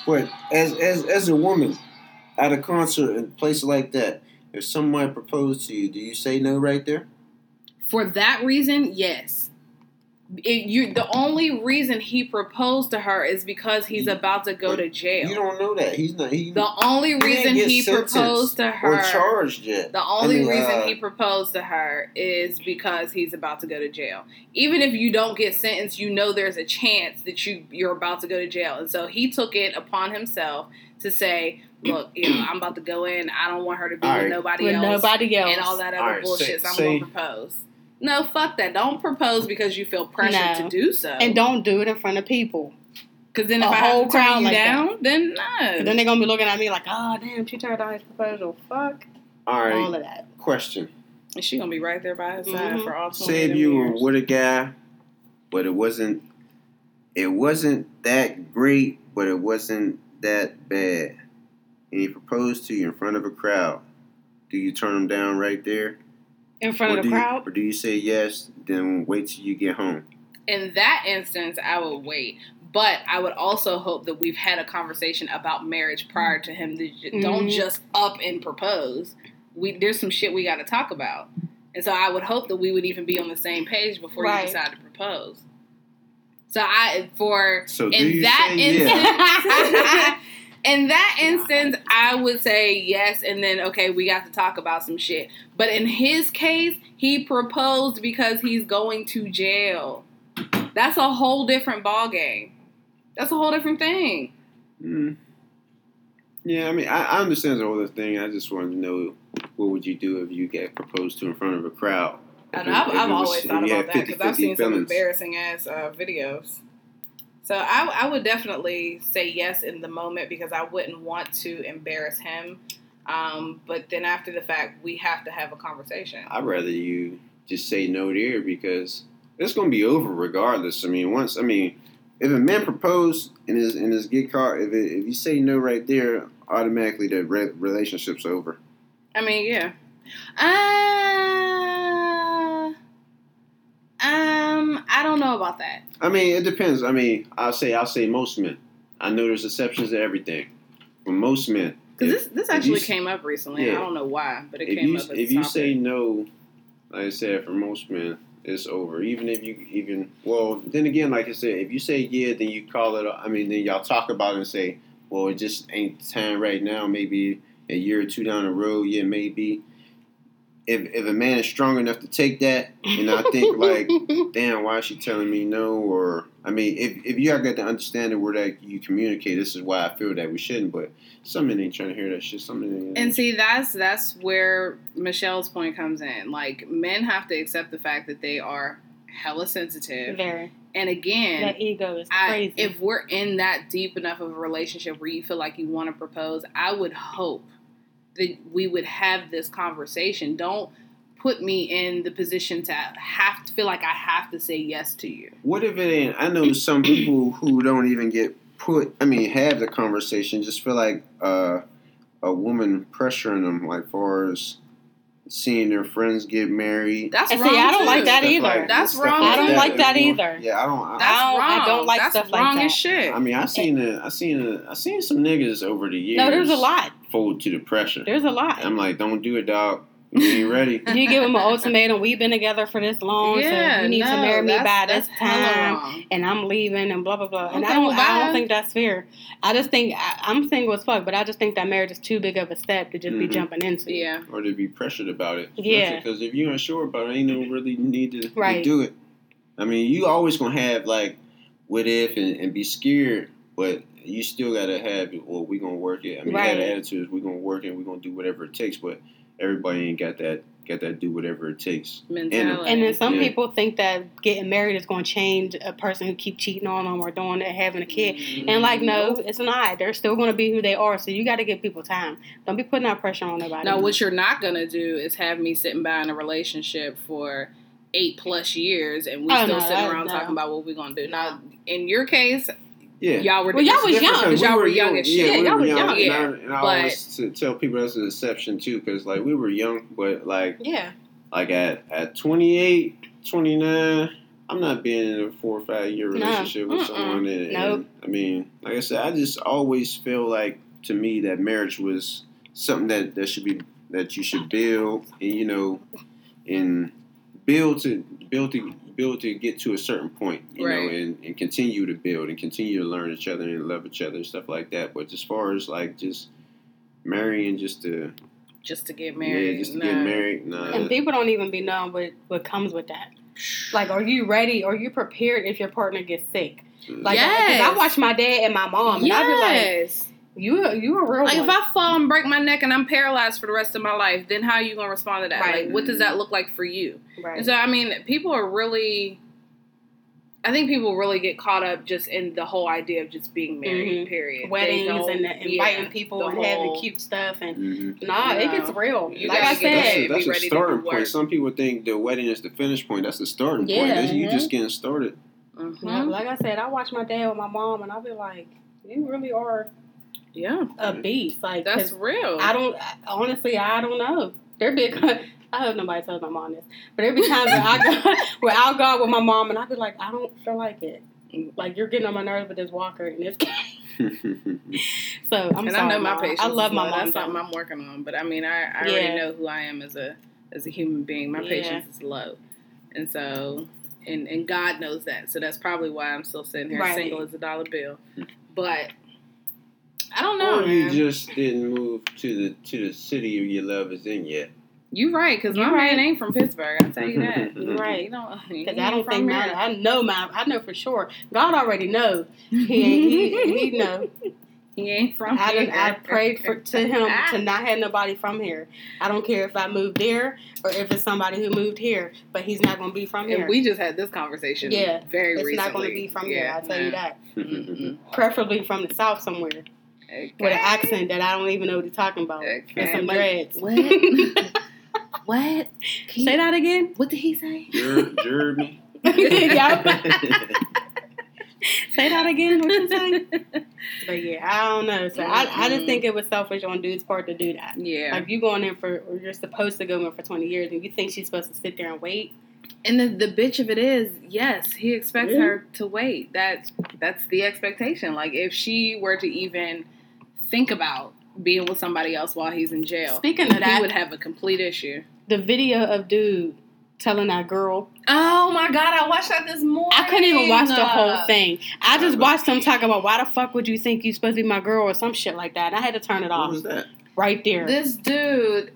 E: But as as as a woman at a concert in a place like that, if someone proposed to you, do you say no right there?
D: For that reason, yes. It, you the only reason he proposed to her is because he's
E: You-
D: about to go to jail.
E: You don't know that. He's not. He,
D: the only
E: didn't
D: reason he proposed to her
E: or charged yet.
D: The only
E: I mean,
D: reason
E: uh,
D: he proposed to her is because he's about to go to jail. Even if you don't get sentenced, you know there's a chance that you you're about to go to jail. And so he took it upon himself to say, "Look, you know, I'm about to go in. I don't want her to be
E: All
D: with
E: right.
D: nobody
C: With
D: else
C: nobody else.
D: and all that other
E: All right,
D: bullshit.
E: say-
D: so I'm
E: say-
D: gonna propose." No, fuck that. Don't propose because you feel pressure
C: No.
D: to do so.
C: And don't do it in front of people.
D: because then if
C: a
D: I have
C: whole
D: to turn
C: crowd
D: you
C: like that.
D: down, then no.
C: Then they're gonna be looking at me like, oh damn, she turned down his proposal. Fuck
E: All right.
C: all of that.
E: Question.
D: Is she gonna be right there by his side
C: Mhm.
D: for all twenty
E: Say if you
D: them
E: were with a guy, but it wasn't. It wasn't that great, but it wasn't that bad, and he proposed to you in front of a crowd. Do you turn him down right there?
C: In front
E: or
C: of the
E: do
C: crowd.
E: You, or do you say yes, then wait till you get home?
D: in that instance, I would wait. But I would also hope that we've had a conversation about marriage prior to him. That j- Don't
C: mm-hmm.
D: just up and propose. We there's some shit we got to talk about, and so I would hope that we would even be on the same page before
C: Right.
D: you decide to propose. So I for
E: So
D: in that instance,
E: yes? (laughs)
D: in that instance, I would say yes, and then okay, we got to talk about some shit. But in his case, he proposed because he's going to jail. That's a whole different ball game. That's a whole different thing.
E: Mm. Yeah, I mean, I, I understand the whole thing. I just wanted to know what would you do if you get proposed to in front of a crowd?
D: I've, I've always thought about that because I've
E: 50-50
D: seen some embarrassing ass uh, videos. So I, I would definitely say yes in the moment because I wouldn't want to embarrass him. Um, but then after the fact, we have to have a conversation.
E: I'd rather you just say no there because it's going to be over regardless. I mean, once I mean, if a man propose and his and his get caught, if it, if you say no right there, automatically the re- relationship's over.
D: I mean, yeah. Uh, um, I don't know about that.
E: I mean, it depends. I mean, I'll say I'll say most men. I know there's exceptions to everything, but most men.
D: Because this, this
E: if you
D: actually came up recently.
E: Yeah.
D: I don't know why, but it came
E: you
D: up as
E: if you
D: topic.
E: say no, like I said, for most men, it's over. Even if you even well, then again, like I said, if you say yeah, then you call it. I mean, then y'all talk about it and say, well, it just ain't the time right now. Maybe a year or two down the road, yeah, maybe. If if a man is strong enough to take that, and I think (laughs) like, damn, why is she telling me no? Or I mean, if if you got to understand the understanding where that you communicate, this is why I feel that we shouldn't. But some men ain't trying to hear that shit. Some men ain't.
D: And see, that's that's where Michelle's point comes in. Like men have to accept the fact that they are hella sensitive.
C: Very.
D: And again,
C: That ego is
D: I,
C: crazy.
D: if we're in that deep enough of a relationship where you feel like you want to propose, I would hope that we would have this conversation. Don't put me in the position to have to feel like I have to say yes to you.
E: What if it ain't? I know some people who don't even get put. I mean, have the conversation. Just feel like uh, a woman pressuring them, like far as seeing their friends get married.
D: That's
C: And
D: wrong.
C: see, I don't like that either.
E: like-
D: That's
E: stuff
D: wrong.
C: I don't
E: that.
C: like that either.
E: Yeah, I don't. I,
D: That's
C: I don't-
D: wrong.
C: I don't like
D: That's
C: stuff like
D: wrong
C: that.
D: as shit.
E: I mean, I seen it. I seen it. I seen some niggas over the years.
C: no, there's a lot.
E: Fold to the pressure.
C: There's a lot.
E: I'm like, don't do it, dog. You ain't (laughs) ready.
C: you give him an ultimatum. We've been together for this long,
D: yeah,
C: so you need
D: no,
C: to marry me by this time. and I'm leaving and blah blah blah. And
D: Okay,
C: I don't,
D: well,
C: I don't think that's fair. I just think I, I'm single as fuck, but I just think that marriage is too big of a step to just be
E: Mhm.
C: jumping into.
D: Yeah.
E: or to be pressured about it.
C: Yeah.
E: Because if you're unsure about it, ain't no really need to, to do it. I mean, you always gonna have like what if and, and be scared, but you still gotta have well, we gonna work it. I mean,
C: Right.
E: have the attitude is we gonna work it, we gonna do whatever it takes. But everybody ain't got that got that do whatever it takes.
D: Mentality.
C: And then some
E: Yeah.
C: people think that getting married is going to change a person who keep cheating on them or doing it, having a kid. And like, no, mm-hmm. it's not. They're still going to be who they are. So you got to give people time. Don't be putting that pressure on nobody.
D: Now, what you're not gonna do is have me sitting by in a relationship for eight plus years, and we
C: Oh,
D: still
C: no,
D: sitting around
C: no.
D: talking about what we're gonna do. Now, in your case,
E: Yeah.
D: Y'all were
C: Well, y'all was
E: It's different
C: young.
E: 'cause
D: Because y'all
E: we
D: were young as shit.
E: Yeah, we
C: y'all
E: were
C: was
E: young.
C: young.
E: And I,
D: Yeah,
E: and I
D: but-
E: always to tell people that's an exception too, because like we were young, but like
C: Yeah.
E: like at at 28, 29, I'm not being in a four or five year
C: No.
E: relationship with
C: Mm-mm.
E: someone. And,
C: Nope.
E: and, I mean, like I said, I just always feel like to me that marriage was something that that should be that you should build and you know and build to build to build to get to a certain point, you know, and, and continue to build and continue to learn each other and love each other and stuff like that. But as far as like just marrying just to
D: just to get married.
E: yeah, just to
D: Nah.
E: get married, nah.
C: And people don't even be knowing what, what comes with that. (sighs) Like, are you ready? Are you prepared if your partner gets sick? Like,
D: Yes.
C: I watch my dad and my mom, and I be like,
D: yes.
C: You, you a real
D: Like
C: one.
D: if I fall and break my neck and I'm paralyzed for the rest of my life, then how are you gonna respond to that?
C: Right.
D: Like what does that look like for you?
C: right.
D: And so I mean, people are really I think people really get caught up just in the whole idea of just being married,
C: Mhm.
D: period.
C: Weddings and the, inviting
D: yeah,
C: people
D: the
C: and having cute stuff and
E: Mhm.
C: nah, it gets real.
D: You
C: like I
D: get
E: That's,
C: said,
E: a, that's
D: be
E: a
D: ready
E: starting
D: do work.
E: point. Some people think the wedding is the finish point. That's the starting
C: Yeah,
E: point. That's you just getting started.
D: Mhm.
C: Yeah, like I said, I watch my dad with my mom, and I'll be like, you really are
D: Yeah.
C: a beast. Like,
D: that's real.
C: I don't honestly, I don't know. There be a, I hope nobody tells my mom this, but there be times where I go (laughs) where I'll go out with my mom and I'll be like, I don't feel like it. Like you're getting on my nerves with this walker and this. (laughs) so I'm
D: and
C: sorry,
D: I know my
C: Mom.
D: patience.
C: I love my
D: low.
C: mom.
D: That's something. I'm working on. But I mean, I, I
C: Yeah.
D: already know who I am as a as a human being. My
C: Yeah.
D: patience is low, and so and and God knows that. So that's probably why I'm still sitting here
C: Right.
D: single as a dollar bill. But I don't know,
E: or you
D: man.
E: just didn't move to the to the city your love is in yet.
D: You right, because my
C: right.
D: man ain't from Pittsburgh. I tell you that. (laughs)
E: You
C: right.
D: You don't.
C: Because I don't
D: from
C: think
D: here.
C: my, I know my I know for sure. God already knows. He ain't he, he (laughs) know.
D: He ain't from
C: I
D: here.
C: I prayed for, to him (laughs) to not have nobody from here. I don't care if I moved there or if it's somebody who moved here, but he's not going to be from here.
D: And we just had this conversation.
C: Yeah,
D: very
C: it's
D: recently.
C: not going to be from here. I'll tell you
D: mm-hmm.
C: that.
D: Mm-mm.
C: Preferably from the south somewhere
D: Okay.
C: with an accent that I don't even know what he's talking about and
D: Okay.
C: some dreads.
D: What? (laughs) what?
C: Say that again.
D: What did he say?
E: Jer- Jeremy. (laughs)
C: yeah. (laughs) Say that again. What you say? But yeah, I don't know. So I, I just think mm-hmm. it was selfish on dude's part to do that.
D: Yeah.
C: Like you going in for, or you're supposed to go in for 20 years, and you think she's supposed to sit there and wait.
D: And the, the bitch of it is, yes, he expects
C: Yeah.
D: her to wait. That that's the expectation. Like if she were to even think about being with somebody else while he's in jail,
C: Speaking of
D: he
C: that,
D: would have a complete issue.
C: the video of dude telling that girl,
D: Oh my god, I watched that this morning.
C: I couldn't even watch the whole thing. I just watched him talk about why the fuck would you think you're supposed to be my girl or some shit like that. And I had to turn it
E: What
C: off
E: was that?
C: right there.
D: This dude,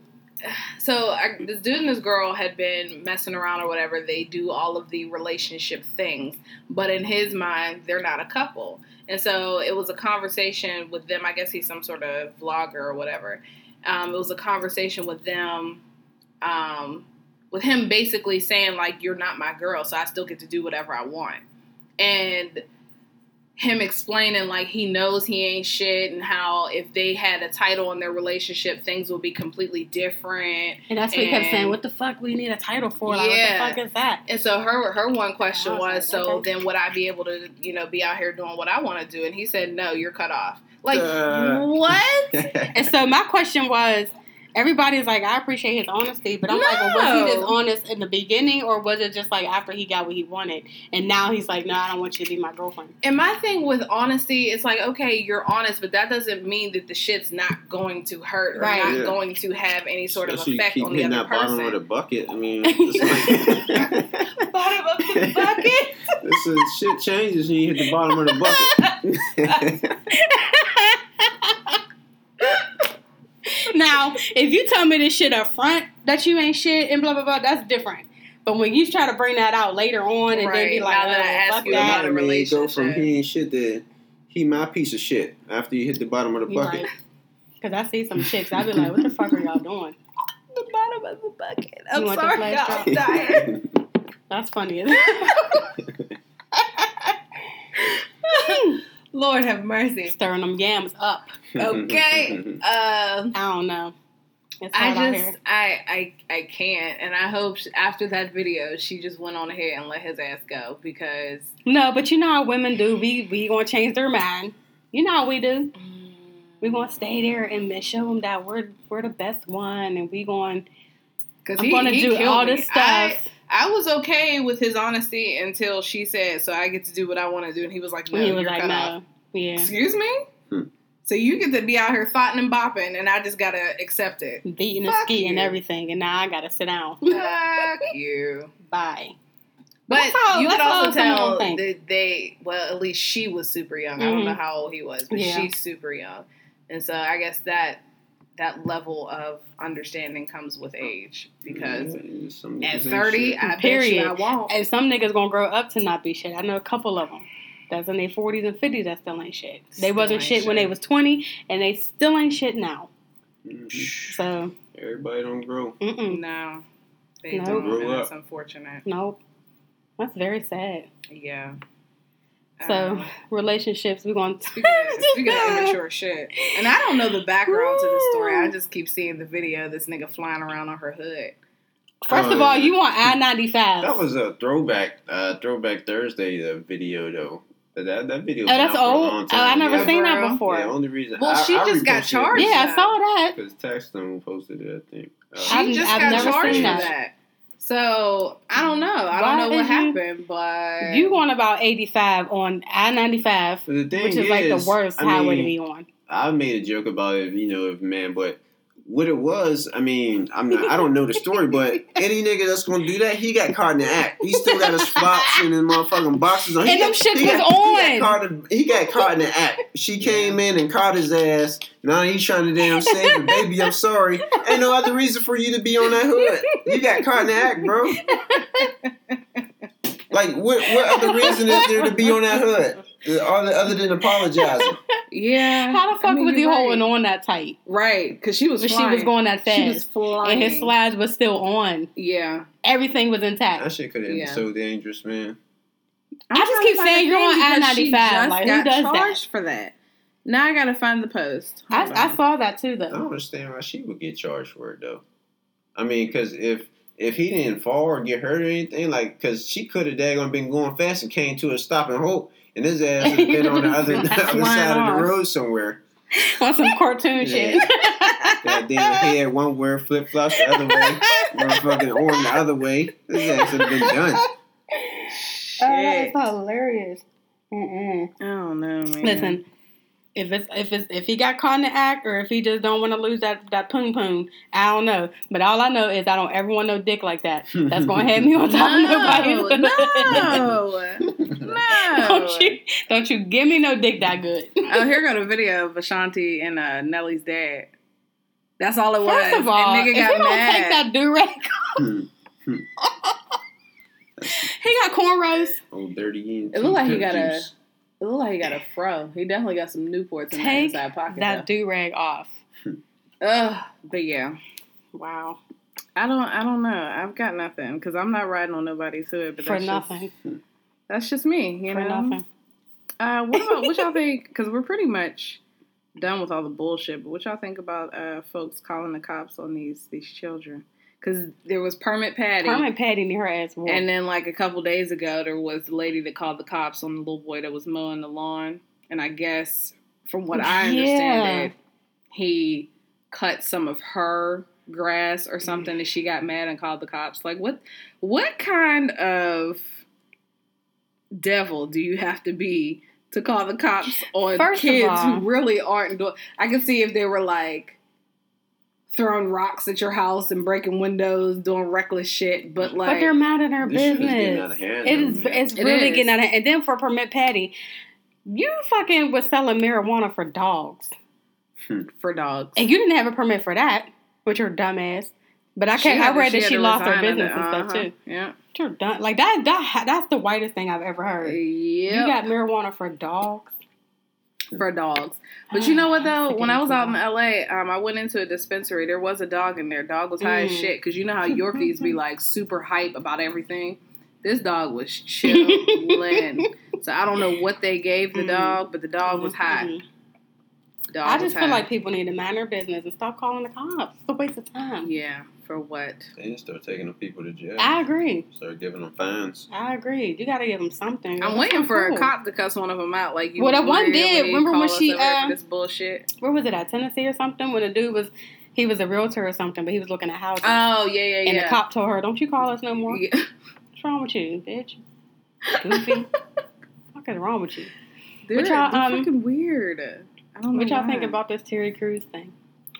D: so I, this dude and this girl had been messing around or whatever. They do all of the relationship things, but in his mind, they're not a couple. And so it was a conversation with them. I guess he's some sort of vlogger or whatever. Um, it was a conversation with them, um, with him basically saying like, "You're not my girl, so I still get to do whatever I want." And him explaining like he knows he ain't shit and how if they had a title in their relationship things would be completely different
C: and that's what he kept saying. What the fuck we need a title for? Like,
D: Yeah.
C: what the fuck is that?
D: and so her her one question
C: was
D: was
C: like,
D: so
C: okay.
D: then would i be able to you know be out here doing what i want to do and he said no you're cut off like
E: Uh.
D: what (laughs)
C: And so my question was, everybody's like, I appreciate his honesty, but I'm like, well, was he just
D: No.
C: honest in the beginning, or was it just like after he got what he wanted, and now he's like, no, I don't want you to be my girlfriend.
D: and my thing with honesty it's like okay you're honest but that doesn't mean that the shit's not going to hurt or
C: Right.
D: not
E: Yeah.
D: going to have any sort of
E: Especially you
D: effect
E: keep
D: on the
E: hitting
D: other
E: that bottom
D: person
E: of the bucket. I mean, (laughs) like, (laughs) (laughs)
D: bottom of the bucket
E: this is, shit changes when you hit the bottom of the bucket.
C: Now, if you tell me this shit up front that you ain't shit and blah blah blah, that's different. But when you try to bring that out later on and then be like,
D: now that I
C: oh,
D: ask
C: fuck
D: you
C: that,
D: about a
E: I mean, you go from
D: relationship.
E: he ain't shit to he my piece of shit after you hit the bottom of the bucket.
C: right. Because I see some chicks, I be like, what the fuck are y'all doing? (laughs)
D: the bottom of the bucket i'm
C: want the
D: sorry y'all,
C: drop?
D: I'm dying (laughs)
C: That's funny. (laughs) Hmm.
D: Lord have mercy.
C: Stirring them yams up.
D: Okay. (laughs) Um,
C: I don't know.
D: I just. I, I, I can't, and I hope she, after that video, she just went on ahead and let his ass go because
C: No, but you know how women do. We we gonna change their mind. You know how we do. We gonna stay there and show them that we're we're the best one, and we going.
D: because
C: I'm
D: he,
C: gonna
D: he
C: do all
D: me.
C: this
D: I,
C: stuff.
D: I was okay with his honesty until she said, "So I get to do what I want to do," and he was like, "No,
C: he was
D: you're
C: like,
D: cut
C: no,
D: off."
C: yeah,
D: Excuse me.
E: Hmm.
D: So you get to be out here fighting and bopping, and I just gotta accept it.
C: beating and
D: Fuck
C: ski and everything, and now I gotta sit down.
D: Fuck you.
C: Bye.
D: But
C: That's how-
D: you could also tell that they, well, at least she was super young. I don't know how old he was, but
C: Yeah.
D: she's super young, and so I guess that that level of understanding comes with age because
E: Yeah, some
D: at
E: niggas
D: thirty,
E: shit.
D: I bet
C: Period.
D: you I won't.
C: And some niggas gonna grow up to not be shit. I know a couple of them. That's in their forties and fifties. That still ain't shit. They wasn't
D: ain't
C: shit, when they was twenty, and they still ain't shit now.
E: Mhm.
C: So,
E: Everybody don't grow.
C: mm-mm,
D: No, they
C: No.
D: don't,
E: Grow
D: and
E: up.
D: that's unfortunate.
C: nope. That's very sad.
D: Yeah.
C: So,
D: Um,
C: relationships, we're going
D: Speaking of, speaking of immature shit, and I don't know the background to the story. I just keep seeing the video. of This nigga flying around on her hood.
C: First of
E: Uh,
C: all, you want I ninety five.
E: That was a throwback, uh, throwback Thursday uh, video though. But That that video.
C: Oh, that's
E: out for a
C: old. Oh, I never
D: Yeah,
C: seen
D: bro.
C: that before.
E: Yeah, only reason.
D: Well,
E: I,
D: she
E: I
D: just got
E: reposted
D: charged.
C: Yeah, I saw that.
E: because Taxstone posted it. I think. Uh,
D: She
C: I've-
D: just
C: I've
D: got
C: never
D: charged
C: seen
D: for
C: that.
D: that. So I don't know. I
C: Why
D: don't know what
C: is you-
D: happened, but
C: You going about eighty five on I ninety five,
E: but the thing
C: which is, like the worst
E: I
C: highway
E: mean,
C: to be on.
E: I made a joke about it, you know, if man, but what it was, I mean, I'm not, I don't know the story, but (laughs) any nigga that's gonna do that, he got caught in the act. He still got his flops and his motherfucking boxes on. He
C: And
E: got,
C: shits
E: he
C: was
E: got,
C: on.
E: He got, caught, in- he got caught in the act. She came in and caught his ass. Now he's trying to damn save her. Baby, I'm sorry. Ain't no other reason for you to be on that hood. You got caught in the act, bro. (laughs) Like, what, what other reason is there to be on that hood? Other, other than apologizing. (laughs)
D: yeah.
C: How the fuck
D: I mean,
C: was he
D: you're
C: holding
D: right.
C: on that tight?
D: Right, because she was
C: But she was going that fast.
D: She was flying.
C: and his slides was still on.
D: Yeah.
C: Everything was intact.
E: That shit could have
D: Yeah.
E: been so dangerous, man.
C: I just keep saying you're on I-95.
D: Just
C: Like, who
D: got
C: does that?
D: for that. Now I gotta find the post.
C: I, I saw that too, though.
E: I don't understand why she would get charged for it though. I mean, because if if he didn't fall or get hurt or anything, like, because she could have daggone been going fast and came to a stop and hope, and his ass would have been on the other, (laughs) the other
C: Flying
E: side of the road somewhere.
C: On some cartoon shit.
E: Goddamn head one way, flip flops the other way, (laughs) motherfucking arm the other way. His ass would have been done.
D: Oh, shit.
C: hilarious. Mm-mm.
D: I don't know, man.
C: Listen, if it's if it's if he got caught in the act or if he just don't want to lose that that poon poon, I don't know. But all I know is I don't ever want no dick like that. That's gonna have me on top of (laughs) nobody's.
D: No, (laughs) no, no. (laughs)
C: don't you don't you give me no dick that good.
D: Oh, here go the video of Ashanti and uh, Nelly's dad. That's all it was.
C: First of all,
D: and
C: if
D: nigga
C: you
D: got
C: don't
D: mad.
C: take that do rag,
E: Hmm.
C: he got cornrows.
E: Old dirty Ian.
D: It look like he
E: Pimp
D: got a-
E: juice.
D: It look like he got a fro. He definitely got some Newports in that
C: Take
D: inside pocket.
C: that do rag off.
D: Ugh, but yeah,
C: Wow,
D: I don't. I don't know. I've got nothing because I'm not riding on nobody's hood. But
C: for
D: that's
C: nothing,
D: Just, that's just me. You
C: for
D: know.
C: nothing.
D: Uh, what about what y'all (laughs) think? Because we're pretty much done with all the bullshit. But what y'all think about uh, folks calling the cops on these these children? Because there was permit Patty,
C: Permanent Patty near her ass. whooped.
D: and then like a couple days ago, there was the lady that called the cops on the little boy that was mowing the lawn. And I guess from what I understand,
C: Yeah.
D: it, he cut some of her grass or something, and she got mad and called the cops. Like what? What kind of devil do you have to be to call the cops on
C: First
D: kids
C: all-
D: who really aren't doing? I can see if they were like throwing rocks at your house and breaking windows, doing reckless shit, but like
C: but they're mad at her
E: This is
C: business.
E: getting out of hand,
C: It
E: though,
C: is.
E: man.
C: It's
D: It
C: really
D: is.
C: getting out of hand. And then for permit Patty, you fucking was selling marijuana for dogs,
D: for dogs.
C: and you didn't have a permit for that, with your dumb ass. But I can't. I
D: had to-
C: read that
D: had
C: she lost her
D: resign of
C: business
D: it.
C: and stuff
D: Uh-huh.
C: too.
D: Yeah.
C: You're done. Like that. That that's the whitest thing I've ever heard. You got marijuana for dogs.
D: For dogs. But you know what though? When I was out in LA, um, I went into a dispensary. There was a dog in there. Dog was high as
C: Mm.
D: shit because you know how Yorkies be (laughs) like super hype about everything. This dog was chilling. (laughs) so I don't know what they gave the
C: Mm.
D: dog, but the dog was high.
C: Mhm.
D: All
C: I just feel
D: time.
C: like people need to mind their business and stop calling the cops. It's a waste of time.
D: Yeah, for what?
E: They need to start taking the people to jail.
C: I agree.
E: Start giving them fines.
C: I agree. You got to give them something.
D: I'm
C: That's
D: waiting
C: not
D: for
C: cool.
D: a cop to cuss one of them out. Like you.
C: Well, that one did.
D: he
C: Remember when she,
D: over here
C: uh,
D: this bullshit?
C: Where was it at Tennessee or something? When a dude was, he was a realtor or something, but he was looking at houses.
D: Oh yeah, yeah, yeah.
C: and the cop told her, "Don't you call us no more.
D: Yeah.
C: What's wrong with you, bitch? Goofy. (laughs) what is wrong with you?
D: They're,
C: What y'all,
D: they're
C: um,
D: fucking weird. I don't know.
C: What y'all
D: why.
C: think about this Terry Crews thing?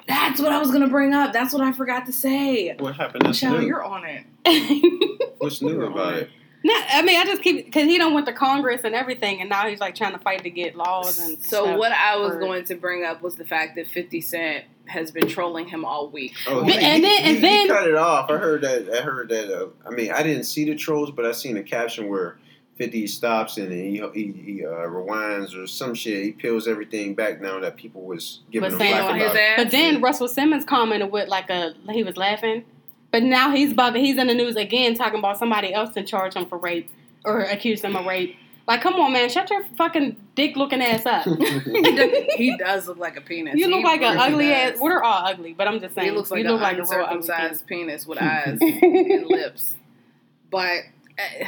D: That's what I was gonna bring up. That's what I forgot to say.
E: What happened? That's
D: Michelle,
E: new.
D: you're on it. (laughs)
E: What's new
D: You're
E: about
D: on
E: it?
C: No, I mean, I just keep because he don't went to Congress and everything, and now he's like trying to fight to get laws and
D: So
C: stuff
D: what I was
C: for-
D: going to bring up was the fact that 50 Cent has been trolling him all week.
E: Oh,
C: But-
E: he,
C: and then-
E: he-
C: and
E: he
C: then-
E: cut it off. I heard that. I heard that. Uh, I mean, I didn't see the trolls, but I seen a caption where Fifty stops and he he, he uh, rewinds or some shit. He peels everything back now that people was giving
C: Was
E: him
C: saying
E: flack
D: on
E: about.
D: his
E: it.
D: ass.
C: But then Russell Simmons commented with like a he was laughing, but now he's about he's in the news again talking about somebody else to charge him for rape or accuse him of rape. Like, come on, man, shut your fucking dick looking ass up. (laughs)
D: he, does, he does look like a penis.
C: You
D: He
C: look like an ugly
D: does.
C: ass. We're all ugly? But I'm just saying,
D: He looks like
C: you look
D: an
C: like a real ugly
D: uncircumcised penis with (laughs) eyes and lips. But uh,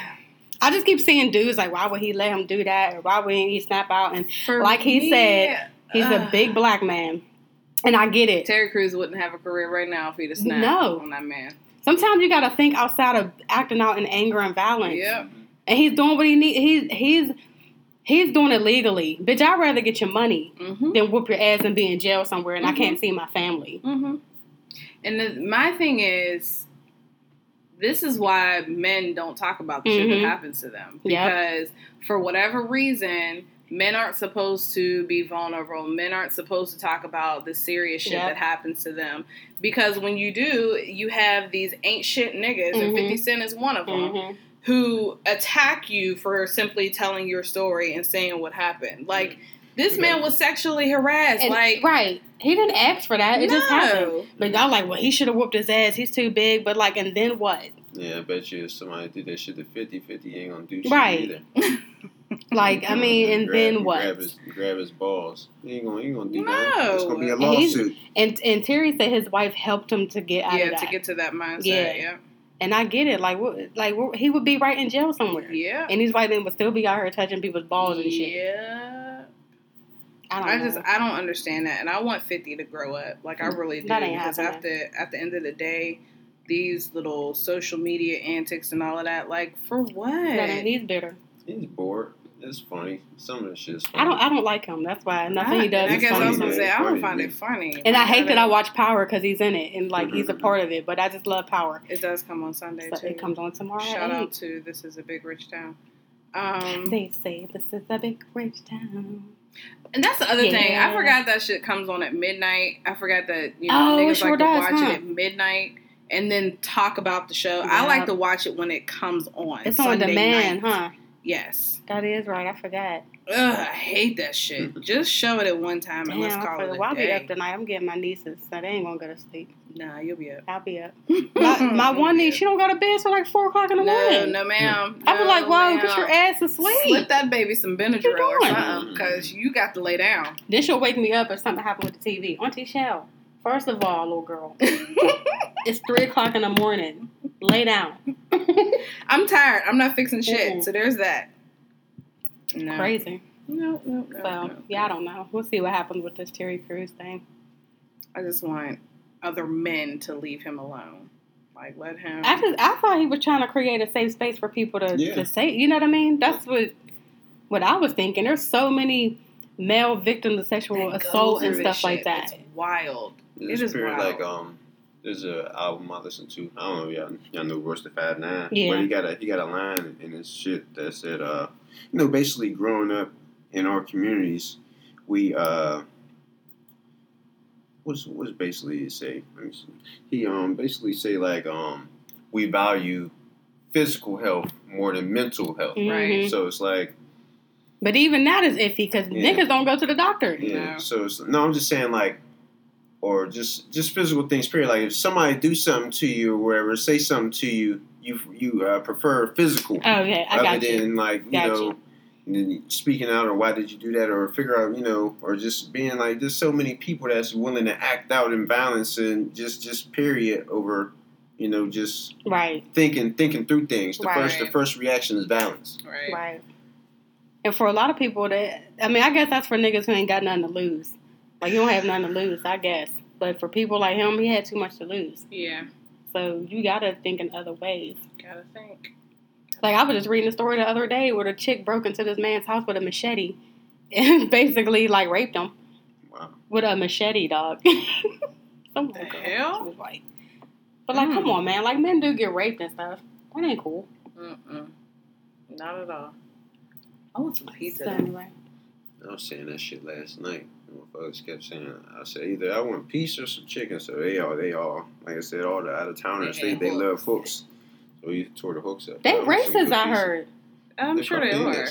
C: I just keep seeing dudes like, why would he let him do that? Or why wouldn't he snap out? And
D: for
C: Like he
D: me,
C: said, he's a big black man, and I get it.
D: Terry Crews wouldn't have a career right now if he'd have snapped
C: No.
D: on that man.
C: Sometimes you got to think outside of acting out in anger and violence.
D: Yep.
C: and he's doing what he need. He's he's he's doing it legally. Bitch, I'd rather get your money
D: Mm-hmm.
C: than whoop your ass and be in jail somewhere, and I
D: Mhm.
C: can't see my family.
D: Mm-hmm. And the, my thing is, this is why men don't talk about the shit
C: Mhm.
D: that happens to them
C: Yep.
D: because for whatever reason. Men aren't supposed to be vulnerable. Men aren't supposed to talk about the serious shit
C: Yep.
D: that happens to them. Because when you do, you have these ain't shit niggas, and
C: Mhm.
D: 50 Cent is one of them,
C: Mhm.
D: who attack you for simply telling your story and saying what happened. Like, this
E: Yeah.
D: man was sexually harassed.
C: And-
D: like,
C: right, he didn't ask for that. It just happened.
D: no.
C: But y'all like, well, he should have whooped his ass. He's too big. But like, and then what?
E: Yeah, I bet you if somebody did that shit to 50, 50 ain't gonna do shit
C: Right.
E: either. (laughs)
C: Like, I mean, and
E: Grab-
C: then what?
E: Grab his, grab his balls. He ain't gonna, he ain't gonna do
D: No.
E: that. It's gonna be a
C: And
E: lawsuit.
C: And and Terry said his wife helped him to get out
D: yeah,
C: of that.
D: to get to that mindset.
C: Yeah.
D: Yeah.
C: and I get it. Like, what, like what, he would be right in jail somewhere.
D: Yeah.
C: And these white men would still be out here touching people's balls and shit.
D: Yeah.
C: I don't
D: I
C: know.
D: just I don't understand that, and I want Fifty to grow up. Like I really do,
C: That ain't
D: because
C: happening.
D: after at the end of the day, these little social media antics and all of that, like for what?
C: No, no, he's bitter.
E: He's bored. It's funny. Some of the shit's funny.
C: I don't. I don't like him. That's why nothing he does
D: I
C: is
D: guess I
C: funny.
D: was gonna say I don't
E: Funny,
D: find it funny,
C: And I hate that I watch Power because he's in it and like he's a part of it. But I just love Power.
D: It does come on Sunday
C: So
D: too.
C: it comes on tomorrow.
D: Shout
C: at
D: out
C: eight.
D: to This Is a Big Rich Town. Um,
C: They say this is a big rich town.
D: And that's the other thing. I forgot that shit comes on at midnight. I forgot that you
C: Oh,
D: know
C: it
D: niggas
C: sure
D: like to
C: does,
D: watch
C: huh?
D: it at midnight and then talk about the show.
C: Yeah.
D: I like to watch it when it comes on.
C: It's on
D: Sunday
C: demand,
D: night.
C: huh?
D: Yes.
C: That is right. I forgot.
D: Ugh, I hate that shit. (laughs) Just show it at one time and
C: Damn,
D: let's call it a
C: I'll be up tonight. I'm getting my nieces, so they ain't gonna go to sleep.
D: Nah, you'll be up.
C: I'll be up. (laughs) My, my one niece, she don't go to bed till like four o'clock in the
D: No,
C: morning.
D: no, ma'am.
C: I be
D: No,
C: like, whoa,
D: ma'am.
C: get your ass to sleep.
D: Slip that baby some Benadryl or something, because you got to lay down.
C: Then she'll wake me up if something happened with the TV. Auntie Shell, first of all, little girl, (laughs) it's three o'clock in the morning. Lay down.
D: I'm tired. I'm not fixing shit.
C: Mm-mm.
D: So there's that. No.
C: Crazy.
D: No, no, no.
C: So
D: no.
C: yeah, I don't know. We'll see what happens with this Terry Crews thing.
D: I just want other men to leave him alone. Like let him.
C: I just I thought he was trying to create a safe space for people to,
E: Yeah.
C: to say. You know what I mean? That's what what I was thinking. There's so many male victims of sexual
D: that
C: assault and
D: through this
C: stuff like that.
D: It's wild.
E: There's
D: It is
E: spirit
D: wild.
E: like um. There's a album I listen to. I don't know if y'all, y'all know Royce da Five Nine.
C: Yeah.
E: But he got a he got a line in his shit that said, uh, you know, basically growing up in our communities, we uh, what's what's basically it say? Let me see. He um basically say like um we value physical health more than mental health.
D: Right.
C: Mhm.
E: So it's like
C: But even that is iffy because
E: Yeah.
C: niggas don't go to the doctor.
E: Yeah.
D: No.
E: So it's, no, I'm just saying like, or just just physical things. Period. Like if somebody do something to you or wherever, say something to you, you you uh, prefer physical
C: Oh yeah, I
E: rather
C: got you.
E: than like you
C: Got
E: know
C: you.
E: speaking out or why did you do that or figure out you know or just being like there's so many people that's willing to act out in violence and just just period over you know just
C: Right.
E: thinking thinking through things the first the first reaction is violence
D: Right.
C: Right. And for a lot of people, that I mean, I guess that's for niggas who ain't got nothing to lose. Like you don't have nothing to lose, I guess. But for people like him, he had too much to lose.
D: Yeah.
C: So you gotta think in other ways.
D: Gotta think.
C: Like I was just reading a story the other day where the chick broke into this man's house with a machete and (laughs) basically like raped him
E: wow
C: with a machete, dog. (laughs) Some
D: The
C: girl.
D: hell?
C: She was white. But like, come
D: Mm.
C: on, man. Like men do get raped and stuff. That ain't cool.
D: Mm-mm. Not at all. I want some pizza.
C: So anyway.
E: I was saying that shit last night. And my folks kept saying, I said either I want peace or some chicken. So they all, they all, like I said, all the out of towners,
D: They
E: they, they love
D: hooks.
E: hooks. So we tore the hooks up.
C: They
E: I
C: racist, I
E: pizza.
C: heard.
D: I'm
E: They
D: sure they
E: fucking
D: are.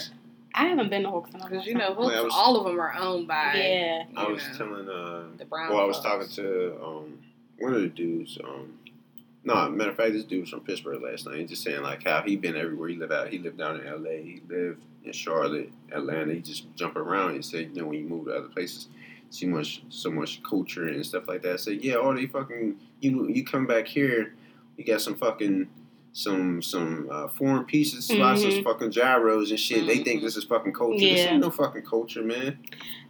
C: I haven't been to Hooks in a long
D: Because you know,
C: time.
D: hooks,
E: I was-
D: all of them are owned by.
C: Yeah.
E: I was
D: know,
E: telling, uh,
D: the brown.
E: well, I was
D: folks.
E: talking to um, one of the dudes. Um, no, matter of fact, this dude was from Pittsburgh last night. He's just saying like how he been everywhere. He lived out. He lived down in L.A. He lived in Charlotte, Atlanta. He just jump around. He say, you know, when you move to other places, see much, so much culture and stuff like that. I said, yeah, all they fucking you you come back here, you got some fucking. Some some uh, foreign pieces, lots of
C: Mhm.
E: fucking gyros and shit. They think this is fucking culture. This
C: Yeah.
E: ain't no fucking culture, man.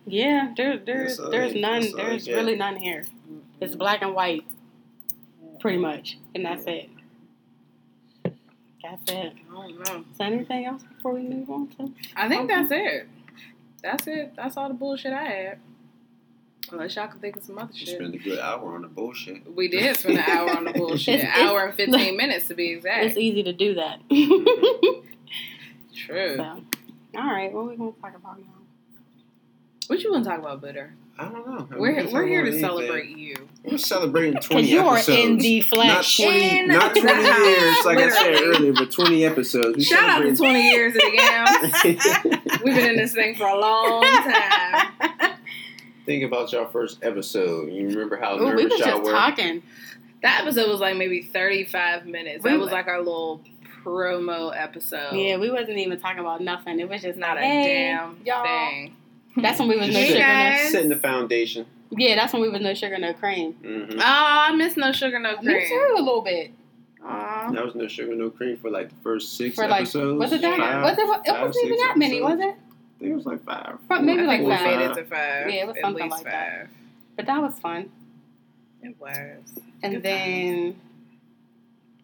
C: Yeah, there, there's there's
E: they-
C: none
E: that's all they
C: there's really none here. It's black and white, pretty much. And that's it. That's it.
D: I don't know.
C: Is there anything else before we move on to
D: I think that's it. That's it. That's all the bullshit I had. Unless y'all can think of some other
E: You
D: shit.
E: spend a good hour on the bullshit.
D: We did spend an hour on the (laughs) bullshit.
C: It's-
D: An
C: it's-
D: hour and 15 minutes to be exact.
C: It's easy to do that. (laughs)
D: True.
C: so, all right, what are we gonna talk about now?
D: What you want to talk about, Butter?
E: I don't know.
D: We're,
E: We can
D: we're here
E: about
D: to
E: anything.
D: celebrate you.
E: We're celebrating 20
C: you are in the
E: not
C: flesh.
E: 20,
D: In
E: not 20
D: the
E: years, like I said earlier, (laughs) but 20 episodes. We
D: Shout out to 20 years of the Yams. We've been in this thing for a long time. (laughs)
E: Think about y'all first episode. You remember how
C: Ooh, we
E: nervous
C: was
E: y'all
C: just
E: were?
C: talking.
D: That episode was like maybe 35 minutes.
C: We
D: That was
C: were-
D: like our little promo episode.
C: Yeah, we wasn't even talking about nothing. It was just
D: Not
C: like,
D: a
C: hey,
D: damn
C: y'all.
D: thing.
C: That's when we was no
D: Hey,
C: sugar, no,
D: guys.
E: Setting the foundation.
C: yeah. That's when we was no sugar, no cream.
E: hmm
D: Oh, I miss no sugar, no cream.
C: Me too, a little bit.
D: Aw.
E: That was no sugar, no cream for like the first six
C: For like,
E: episodes.
C: was it that?
E: Five,
C: was it? It
E: five,
C: wasn't even that many, was it?
E: I think it was like five.
C: From- maybe
D: I
C: like
D: think we
C: five.
D: made it to five.
C: Yeah, it was
D: At
C: something
D: least
C: like that.
D: five.
C: But that was fun.
D: It was.
C: And
D: Good
C: then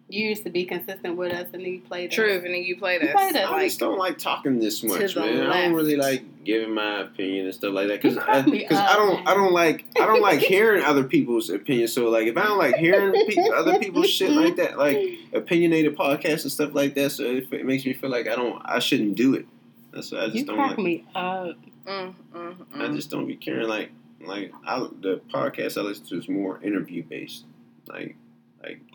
C: you used to be consistent with us, and then you played. us.
D: Truth, and then you played
C: You
D: us.
C: played us.
E: I just don't like talking this much,
D: the
E: man. I don't really like giving my opinion and stuff like that because
C: crack me
E: because I don't. I don't like I don't like (laughs) hearing other people's opinions. So like if I don't like hearing pe- other people's shit like that, like opinionated podcasts and stuff like that, so it, it makes me feel like I don't I shouldn't do it. That's why I just
C: You
E: don't like.
C: me up.
D: Mm, mm,
E: I
D: mm.
E: just don't be caring like like I, the podcast I listen to is more interview based. Like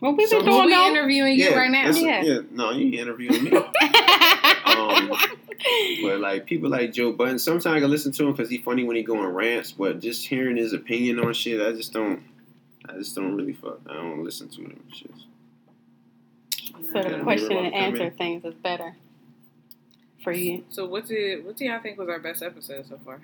C: Well, we
E: So
C: been doing
D: we
C: though.
D: interviewing you
E: yeah,
D: right now.
E: that's-
C: Yeah.
E: yeah. No, you interviewing me. (laughs) um, But like people like Joe Budden, sometimes I listen to him because he's funny when he go on rants. But just hearing his opinion on shit, I just don't. I just don't really fuck. I don't listen to them shit.
C: so the question and
E: about to come
C: answer
E: in.
C: things is better for you.
D: So what did what do y'all think was our best episode so far?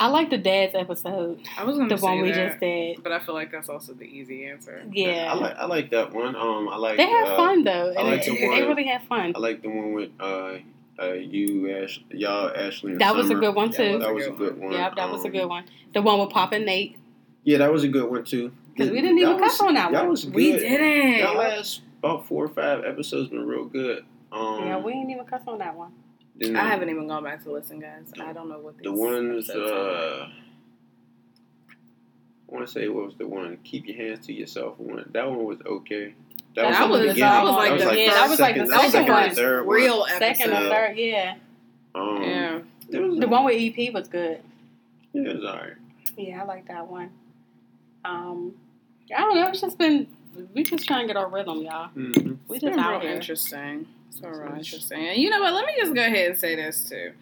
C: I like the dad's episode,
D: I was gonna
C: the
D: say
C: one we
D: that,
C: just did.
D: but I feel like that's also the easy answer.
C: Yeah,
E: I like I like that one. Um, I like.
C: they had
E: uh,
C: fun though.
E: I like
C: it-
E: the one-
C: they really had fun.
E: I like the one with uh, uh you Ash, y'all Ashley. And
C: That was a good one
D: That
C: too.
E: That was a good one.
C: Yeah, that was a
E: Um,
C: good one. The one with Pop and Nate.
E: Yeah, that was a good one too.
C: Because we didn't even cuss on that
E: That
C: one.
E: was good.
D: We didn't.
E: That last about four or five episodes been real good. Um,
C: yeah, we ain't even cuss on that one.
E: Then
D: I haven't even gone back to listen, guys. I don't know what these
E: The ones,
D: episodes
E: uh, I want to say what was the one? Keep your hands to yourself. One that one was okay.
D: That
E: from
D: was-
E: the
D: that
E: beginning.
D: was like the-
C: yeah, that was like the
E: that was
C: second
E: like
C: one.
E: the third one.
D: real
C: Second or third, yeah.
E: Um,
D: Yeah.
C: The one with EP was good.
E: Yeah, it was alright.
C: Yeah, I like that one. Um, I don't know. It's just been we just trying to get our rhythm, y'all.
E: Mm-hmm.
C: We just
D: been
C: out
D: real
C: here.
D: interesting. So real
E: Nice.
D: interesting. You know what? Let me just go ahead and say this too.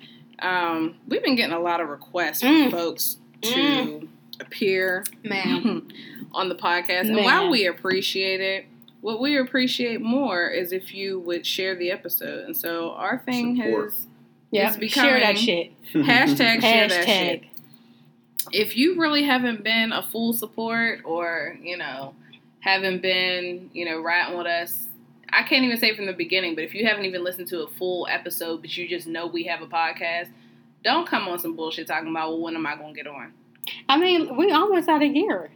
D: Um, we've been getting a lot of requests from
C: Mm.
D: folks to
C: Mm.
D: appear
C: Man, (laughs)
D: on the podcast. And while we appreciate it, what we appreciate more is if you would share the episode. And so our thing
E: Support.
D: has
C: Yeah,
D: It's
C: share that shit. (laughs)
D: Hashtag share that shit. If you really haven't been a full support or, you know, haven't been, you know, riding with us, I can't even say from the beginning, but if you haven't even listened to a full episode, but you just know we have a podcast, don't come on some bullshit talking about, well, when am I going to get on?
C: I mean, we almost at a year.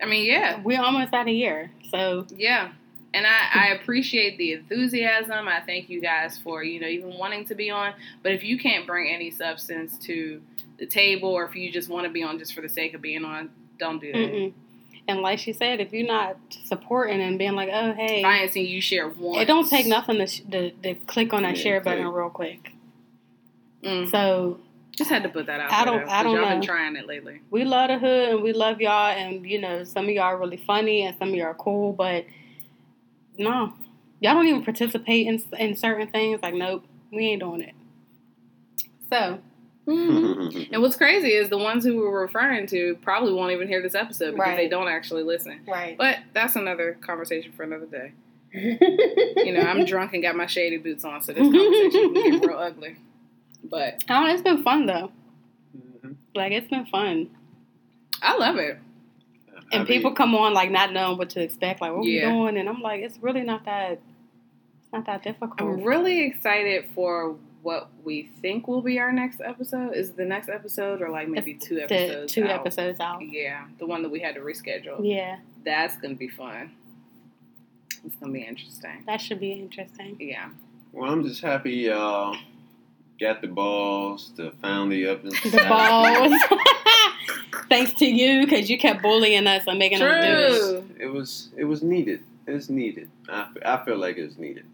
D: I mean, yeah,
C: We're almost at a year. So
D: yeah. And I, I appreciate the enthusiasm. I thank you guys for, you know, even wanting to be on. But if you can't bring any substance to the table or if you just want to be on just for the sake of being on, don't do that.
C: Mm-mm. And like she said, if you're not supporting and being like, oh hey,
D: I ain't seen you share one.
C: it don't take nothing to, sh- to, to click on that
E: Yeah,
C: share button real quick.
D: Mm.
C: So
D: Just had to put that out.
C: I
D: there,
C: don't-
D: though,
C: I
D: 'cause
C: don't
D: y'all been trying it lately.
C: we love the hood and we love y'all, and you know some of y'all are really funny and some of y'all are cool, but no, y'all don't even participate in in certain things. Like, nope, we ain't doing it. So (laughs)
D: And what's crazy is the ones who we're referring to probably won't even hear this episode because
C: Right.
D: they don't actually listen.
C: right,
D: But that's another conversation for another day. (laughs) You know, I'm drunk and got my shady boots on, so this conversation can get real ugly. But
C: I don't know, it's been fun though.
E: Mhm.
C: Like it's been fun,
D: I love it.
E: I
C: and people
E: mean,
C: come on like not knowing what to expect. Like, what
D: Yeah.
C: we doing? And I'm like, it's really not that. It's not that difficult.
D: I'm really excited for what we think will be our next episode. Is it the next episode or like maybe two
C: the
D: episodes?
C: two
D: out?
C: episodes out.
D: Yeah, the one that we had to reschedule.
C: Yeah,
D: That's gonna be fun. It's gonna be interesting.
C: that should be interesting.
D: Yeah.
E: Well, I'm just happy y'all got the balls to finally up and
C: The balls. (laughs) Thanks to you, because you kept bullying us and making us do it.
D: True.
E: It was it was needed. It's needed. I, I feel like it's needed.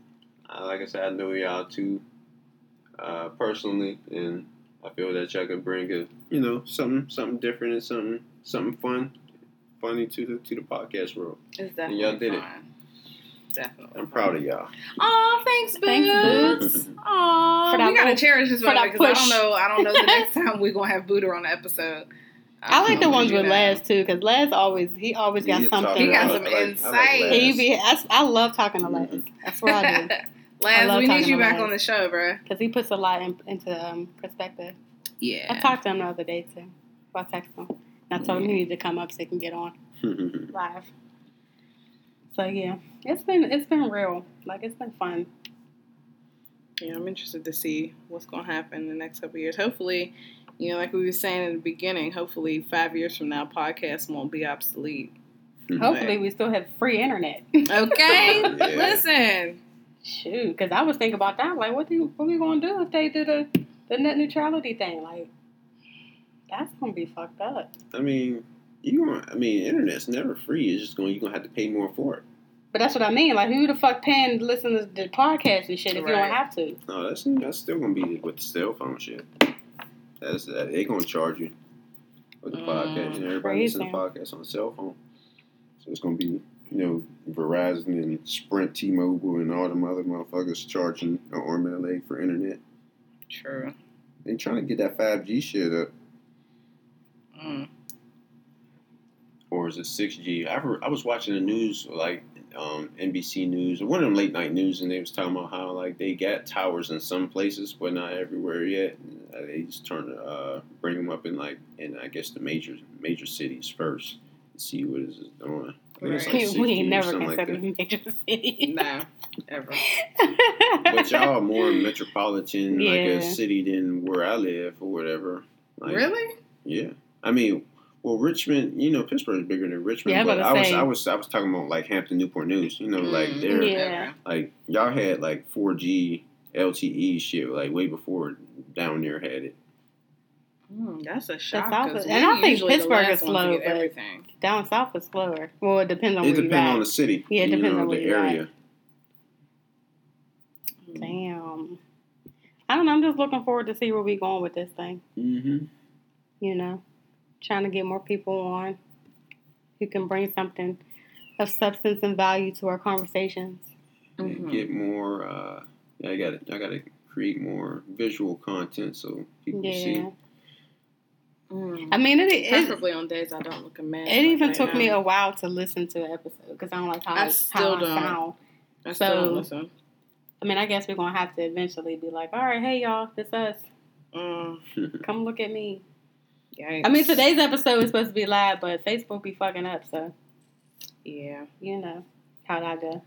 E: Uh, like I said, I know y'all too uh, personally, and I feel that y'all can bring a you know something something different and something something fun, funny to the to the podcast world.
D: It's definitely
E: y'all did it.
D: Definitely.
E: I'm proud of y'all.
D: Aw, thanks, Boots.
C: Thanks, Boots. (laughs)
D: Aw, we gotta
C: little-
D: cherish this one
C: that
D: because I don't know. I don't know the next (laughs) time we're gonna have Booter on the episode.
C: I like the ones with
D: you know.
C: Les too, because Les always he always got
E: He talk
C: something.
D: He got some
E: I like- I like
D: insight.
C: He be, I, I love talking to Les. That's what I do. (laughs)
D: Laz, we need you back
C: Laz.
D: on the show, bruh.
C: Because he puts a lot in, into um, perspective.
D: Yeah.
C: I talked to him the other day too. I texted him. And I told him he needed to come up so he can get on (laughs) live. So yeah, it's been it's been real. Like it's been fun.
D: Yeah, I'm interested to see what's gonna happen in the next couple of years. Hopefully, you know, like we were saying in the beginning, hopefully five years from now, podcasts won't be obsolete.
C: Hopefully, we still have free internet.
D: Okay,
E: Yeah. (laughs)
D: listen.
C: Shoot, because I was thinking about that. Like, what do what we gonna do if they do the the net neutrality thing? Like, that's gonna be fucked up.
E: I mean, you. want- I mean, internet's never free. It's just going. You're gonna have to pay more for it.
C: But that's what I mean. Like, who the fuck paying to listen to the podcast and shit if you don't have to?
E: No, that's that's still gonna be with the cell phone shit. That's that they gonna charge you with the
D: Mm,
E: podcast. You know, everybody listens to
C: crazy.
E: podcasts on the cell phone, so it's gonna be you know Verizon and Sprint, T-Mobile, and all them other motherfuckers charging an arm and a leg for internet.
D: True.
E: They trying to get that five G shit up,
D: Mm.
E: or is it six G? I I was watching the news like um, NBC News or one of them late night news, and they was talking about how like they got towers in some places, but not everywhere yet. Uh, they just to uh, bring them up in like in I guess the major major cities first and see what is it doing. I think it's like
D: Right.
C: we
E: 6G
C: ain't never
E: something like
C: considered
E: that.
C: major city. (laughs)
D: Nah, ever.
E: But y'all are more (laughs) metropolitan, like
C: Yeah.
E: a city than where I live or whatever. Like,
D: really?
E: Yeah, I mean, well, Richmond, you know, Pittsburgh is bigger than Richmond.
C: Yeah, I'm
E: but I was. I was, I was talking about like Hampton Newport News. You know, like
D: Mm,
E: they're
C: Yeah.
E: like y'all had like 4G LTE shit like way before down there had it.
D: Mm, that's a shock.
C: South
D: 'cause
C: is- and I
D: we
C: think Pittsburgh is slow, but-
D: everything.
C: Down south is slower. Well, it depends on
E: It
C: where you
E: depends
C: at.
E: on the city.
C: Yeah, it depends
E: know,
C: on
E: the
C: you at.
E: area.
C: Damn. I don't know. I'm just looking forward to see where we going with this thing.
E: Mm-hmm.
C: You know, trying to get more people on who can bring something of substance and value to our conversations.
D: Mhm.
E: Get more. Uh, yeah, I got to I got to create more visual content so people see.
C: Yeah.
D: Mm.
C: I mean, it it,
D: Preferably on days I don't look a mess.
C: it
D: like
C: even
D: right
C: took
D: now.
C: me a while to listen to an episode because I don't like how
D: I
C: I,
D: still
C: how
D: don't.
C: I sound.
D: I still
C: so-
D: don't listen.
C: I mean, I guess we're gonna have to eventually be like, all right, hey y'all, this us.
D: Mm,
C: Come look at me.
D: yikes.
C: I mean, today's episode is supposed to be live, but Facebook be fucking up, so
D: Yeah.
C: you know how that go.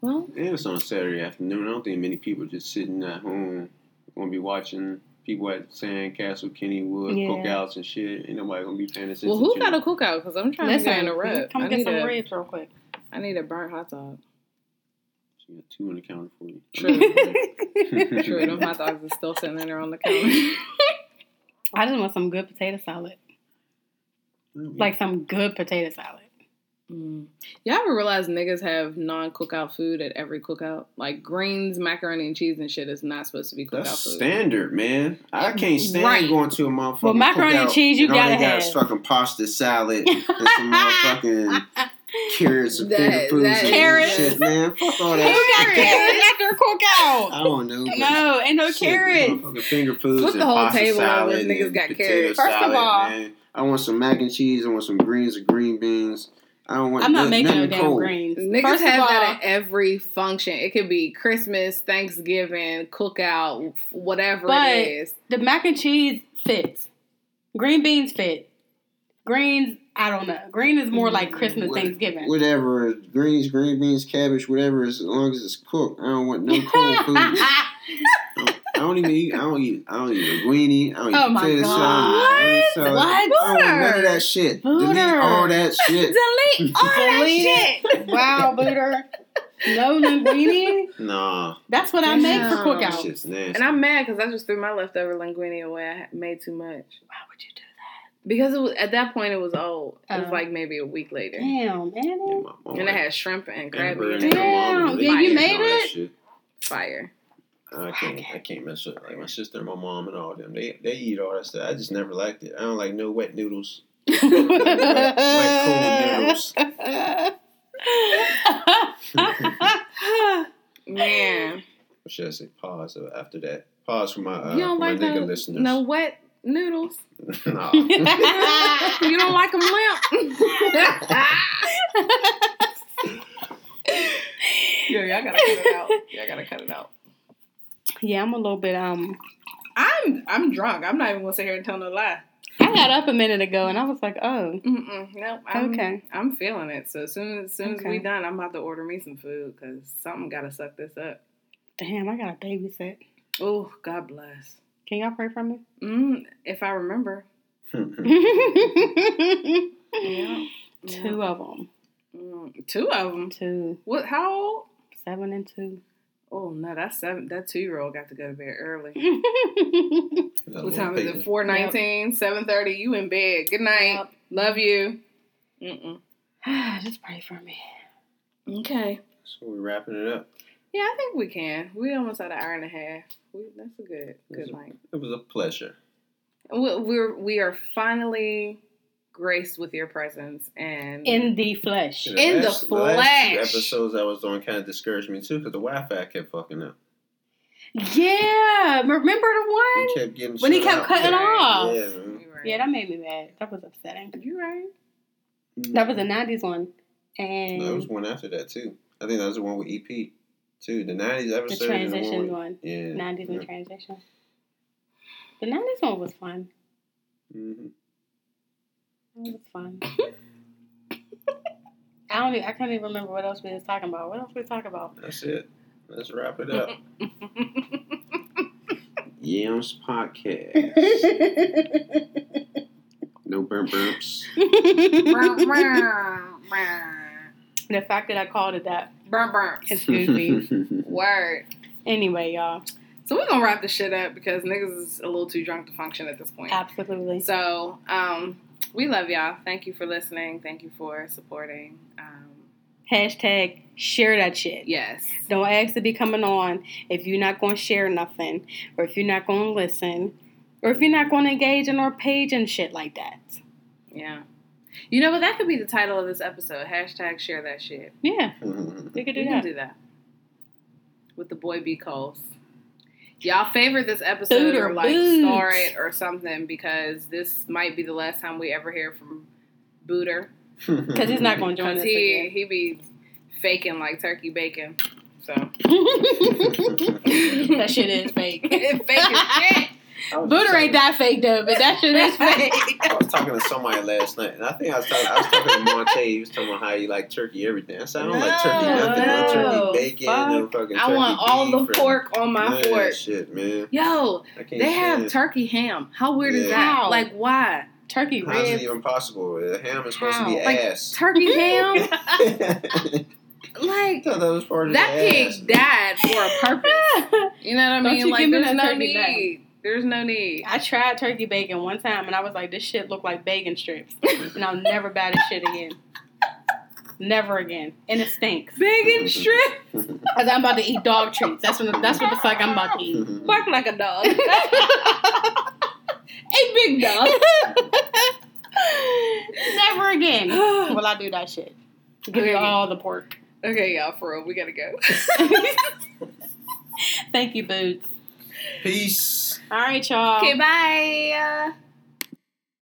D: Well,
E: And it's on Saturday afternoon. I don't think many people just sitting at home gonna be watching people at Sandcastle, Kennywood,
C: Yeah.
E: cookouts and shit. Ain't nobody gonna be paying attention.
D: well, who got
E: you.
D: a cookout? Because I'm trying to get in a rib.
C: come
D: I
C: get some
D: a,
C: ribs real quick.
D: I need a burnt hot dog.
E: She got two on the counter for you.
D: True. (laughs) True, them hot dogs are still sitting in there on the counter. (laughs)
C: I just want some good potato salad, oh, like some good potato salad.
D: Mm. Y'all ever realize niggas have non cookout food at every cookout? Like greens, macaroni and cheese and shit is not supposed to be cookout
E: That's
D: food.
E: standard, man. I can't stand
C: Right.
E: going to a motherfucking
C: Well, macaroni and cheese, you
E: and
C: gotta
E: they got is
C: have.
E: fucking pasta salad and some (laughs) motherfucking carrots and
D: That-
E: finger foods
D: that-
E: and
C: Carrots.
E: shit, man. Fuck all
C: Who
E: that.
C: got (laughs) carrots after a cookout?
E: I don't know.
C: No, ain't no
E: shit,
C: carrots.
E: Finger foods and
D: the whole
E: pasta
D: table
E: salad
D: niggas got carrots.
C: First of
E: salad,
C: all-
E: man. I want some mac and cheese. I want some greens or green beans. I don't want
C: I'm not making no
E: nothing
C: damn
E: cold.
C: greens.
D: Niggas
C: First
D: have
C: of all,
D: that at every function. It could be Christmas, Thanksgiving, cookout, whatever
C: But-
D: it is.
C: the mac and cheese fits. Green beans fit. Greens, I don't know. Green is more like Christmas,
E: What-
C: Thanksgiving.
E: Whatever, greens, green beans, cabbage, whatever, as long as it's cooked. I don't want no cold (laughs) food. (laughs) I don't even eat. I don't eat. I don't eat a greenie. I don't eat
C: Oh my
E: potato
C: God.
E: salad. onion salad.
C: What?
E: I don't want none of that shit. Delete all that shit.
D: Delete (laughs) all that
C: Delete
D: shit.
C: wow, Booter. No linguine?
E: Nah,
C: That's what I make for
D: Damn.
E: that shit's nasty.
D: And I'm mad because I just threw my leftover linguine away. I made too much.
C: Why would you do that?
D: Because it was, at that point it was old. It was
C: Oh.
D: like maybe a week later.
C: Damn, man.
D: And it had shrimp and
E: and
D: crab
E: her
D: meat.
E: and her
C: Damn,
E: mom,
C: yeah, you made it?
D: Fire.
E: I can't. I can't mess with like my sister and my mom and all them. They they eat all that stuff. I just never liked it. I don't like no wet noodles. (laughs) (laughs) wet cold noodles.
D: Man.
E: Or should I say pause after that? Pause for my uh,
D: you don't
E: for my
D: like
E: nigga
D: no,
E: listeners.
D: no wet noodles? (laughs)
E: nah.
D: you don't like them limp? Yo, y'all gotta cut it out. Y'all gotta cut it out.
C: Yeah, I'm a little bit um
D: I'm I'm drunk. I'm not even gonna sit here and tell no lie.
C: I got up a minute ago and I was like, oh,
D: Mm-mm, no, I'm,
C: Okay.
D: I'm feeling it. So as soon as, soon as we done, I'm about to order me some food because something gotta suck this up.
C: damn, I got a babysit.
D: Oh, God bless.
C: Can y'all pray for me?
D: Mm, if I remember. yeah. (laughs)
C: Two
D: Yeah.
C: of them.
D: Mm, two of them.
C: Two.
D: What? How old?
C: Seven and two.
D: Oh no, that's seven. That two year old got to go to bed early. (laughs) What
E: little
D: time is it?
E: patient.
D: 419, 730. You in bed. Good night.
C: Yep.
D: Love you. Mm-mm. (sighs)
C: Just pray for me.
D: Okay.
E: So we're wrapping it up.
D: Yeah, I think we can. We almost had an hour and a half. We, that's a good good night.
E: It was a pleasure.
D: We- We're we are finally graced with your presence and
C: In the flesh.
E: Yeah,
D: In the
E: last, last two
D: flesh.
E: episodes I was on kind of discouraged me too because the Wi-Fi kept fucking up.
C: Yeah. Remember the
E: He
C: one?
E: kept getting
C: When he kept cutting
E: Yeah,
C: off.
E: Yeah,
D: right.
C: Yeah, that made me mad. That was upsetting.
D: you right.
C: That was a 90s one. And
E: No, there was one after that too. I think that was the one with EP too. The nineties episode. the
C: transition
E: one.
C: one.
E: With, yeah.
C: 90s
E: yeah.
C: and transition. The 90s one was fun.
E: Mhm.
C: It was fun. I don't. I can't even remember what else we was talking about. What else we talking about?
E: That's it. Let's wrap it up. (laughs) Yams podcast. (laughs) No burp burps. (laughs)
C: the fact that I called it that.
D: burn burn.
C: Excuse me.
D: Word.
C: anyway, y'all.
D: So we're gonna wrap this shit up because niggas is a little too drunk to function at this point.
C: Absolutely.
D: So, um, we love y'all. Thank you for listening. Thank you for supporting. Um,
C: Hashtag share that shit.
D: yes.
C: Don't ask to be coming on if you're not going to share nothing, or if you're not going to listen, or if you're not going to engage in our page and shit like that.
D: Yeah. You know what? That could be the title of this episode. Hashtag share that shit.
C: Yeah,
E: Mhm.
C: we could
D: We
C: do
D: can
C: that.
D: do that. With the boy B. Coles. Y'all favorite this episode
C: or
D: or like
C: boots?
D: star it or something because this might be the last time we ever hear from Booter.
C: Because he's not going to join us
D: he,
C: again.
D: he be faking like turkey bacon. So (laughs)
C: that shit is fake. (laughs)
D: fake as shit.
E: I
C: Buddha ain't that fake though, but that shit is (laughs) fake.
E: I was talking to somebody last night, and I think I was talking. I was talking to Monte. He was talking about how he like turkey everything. I said I don't like turkey
D: No,
E: nothing. No,
D: no,
E: turkey bacon. No
C: fuck.
E: fucking.
D: I want all the pork on my
E: Man,
D: fork.
E: Shit, man.
D: Yo, they have
E: stand-
D: turkey ham. How weird is that?
C: How?
D: Like, why?
C: Turkey
E: How's it
C: ribs.
E: even possible? The ham is supposed to be
D: Like,
E: ass.
D: Turkey (laughs) ham? (laughs) Like,
E: that was part of
D: that pig
E: ass.
D: died for a purpose. You know what I
C: Don't
D: mean?
C: you
D: Like,
C: give me
D: there's no
C: turkey
D: need. There's no need.
C: I tried turkey bacon one time and I was like, this shit looked like bacon strips. and I'll never buy this shit again. Never again. And it stinks.
D: Bacon (laughs) strip.
C: Cause I'm about to eat dog treats. That's what that's what the fuck I'm about to eat. (laughs)
D: Bark like a dog. (laughs) a big dog.
C: Never again (sighs) will I do that shit. Give
D: Okay.
C: you all the pork.
D: okay, y'all, for real, we gotta go.
C: Thank you, Boots.
E: Peace.
C: All right, y'all.
D: okay, bye.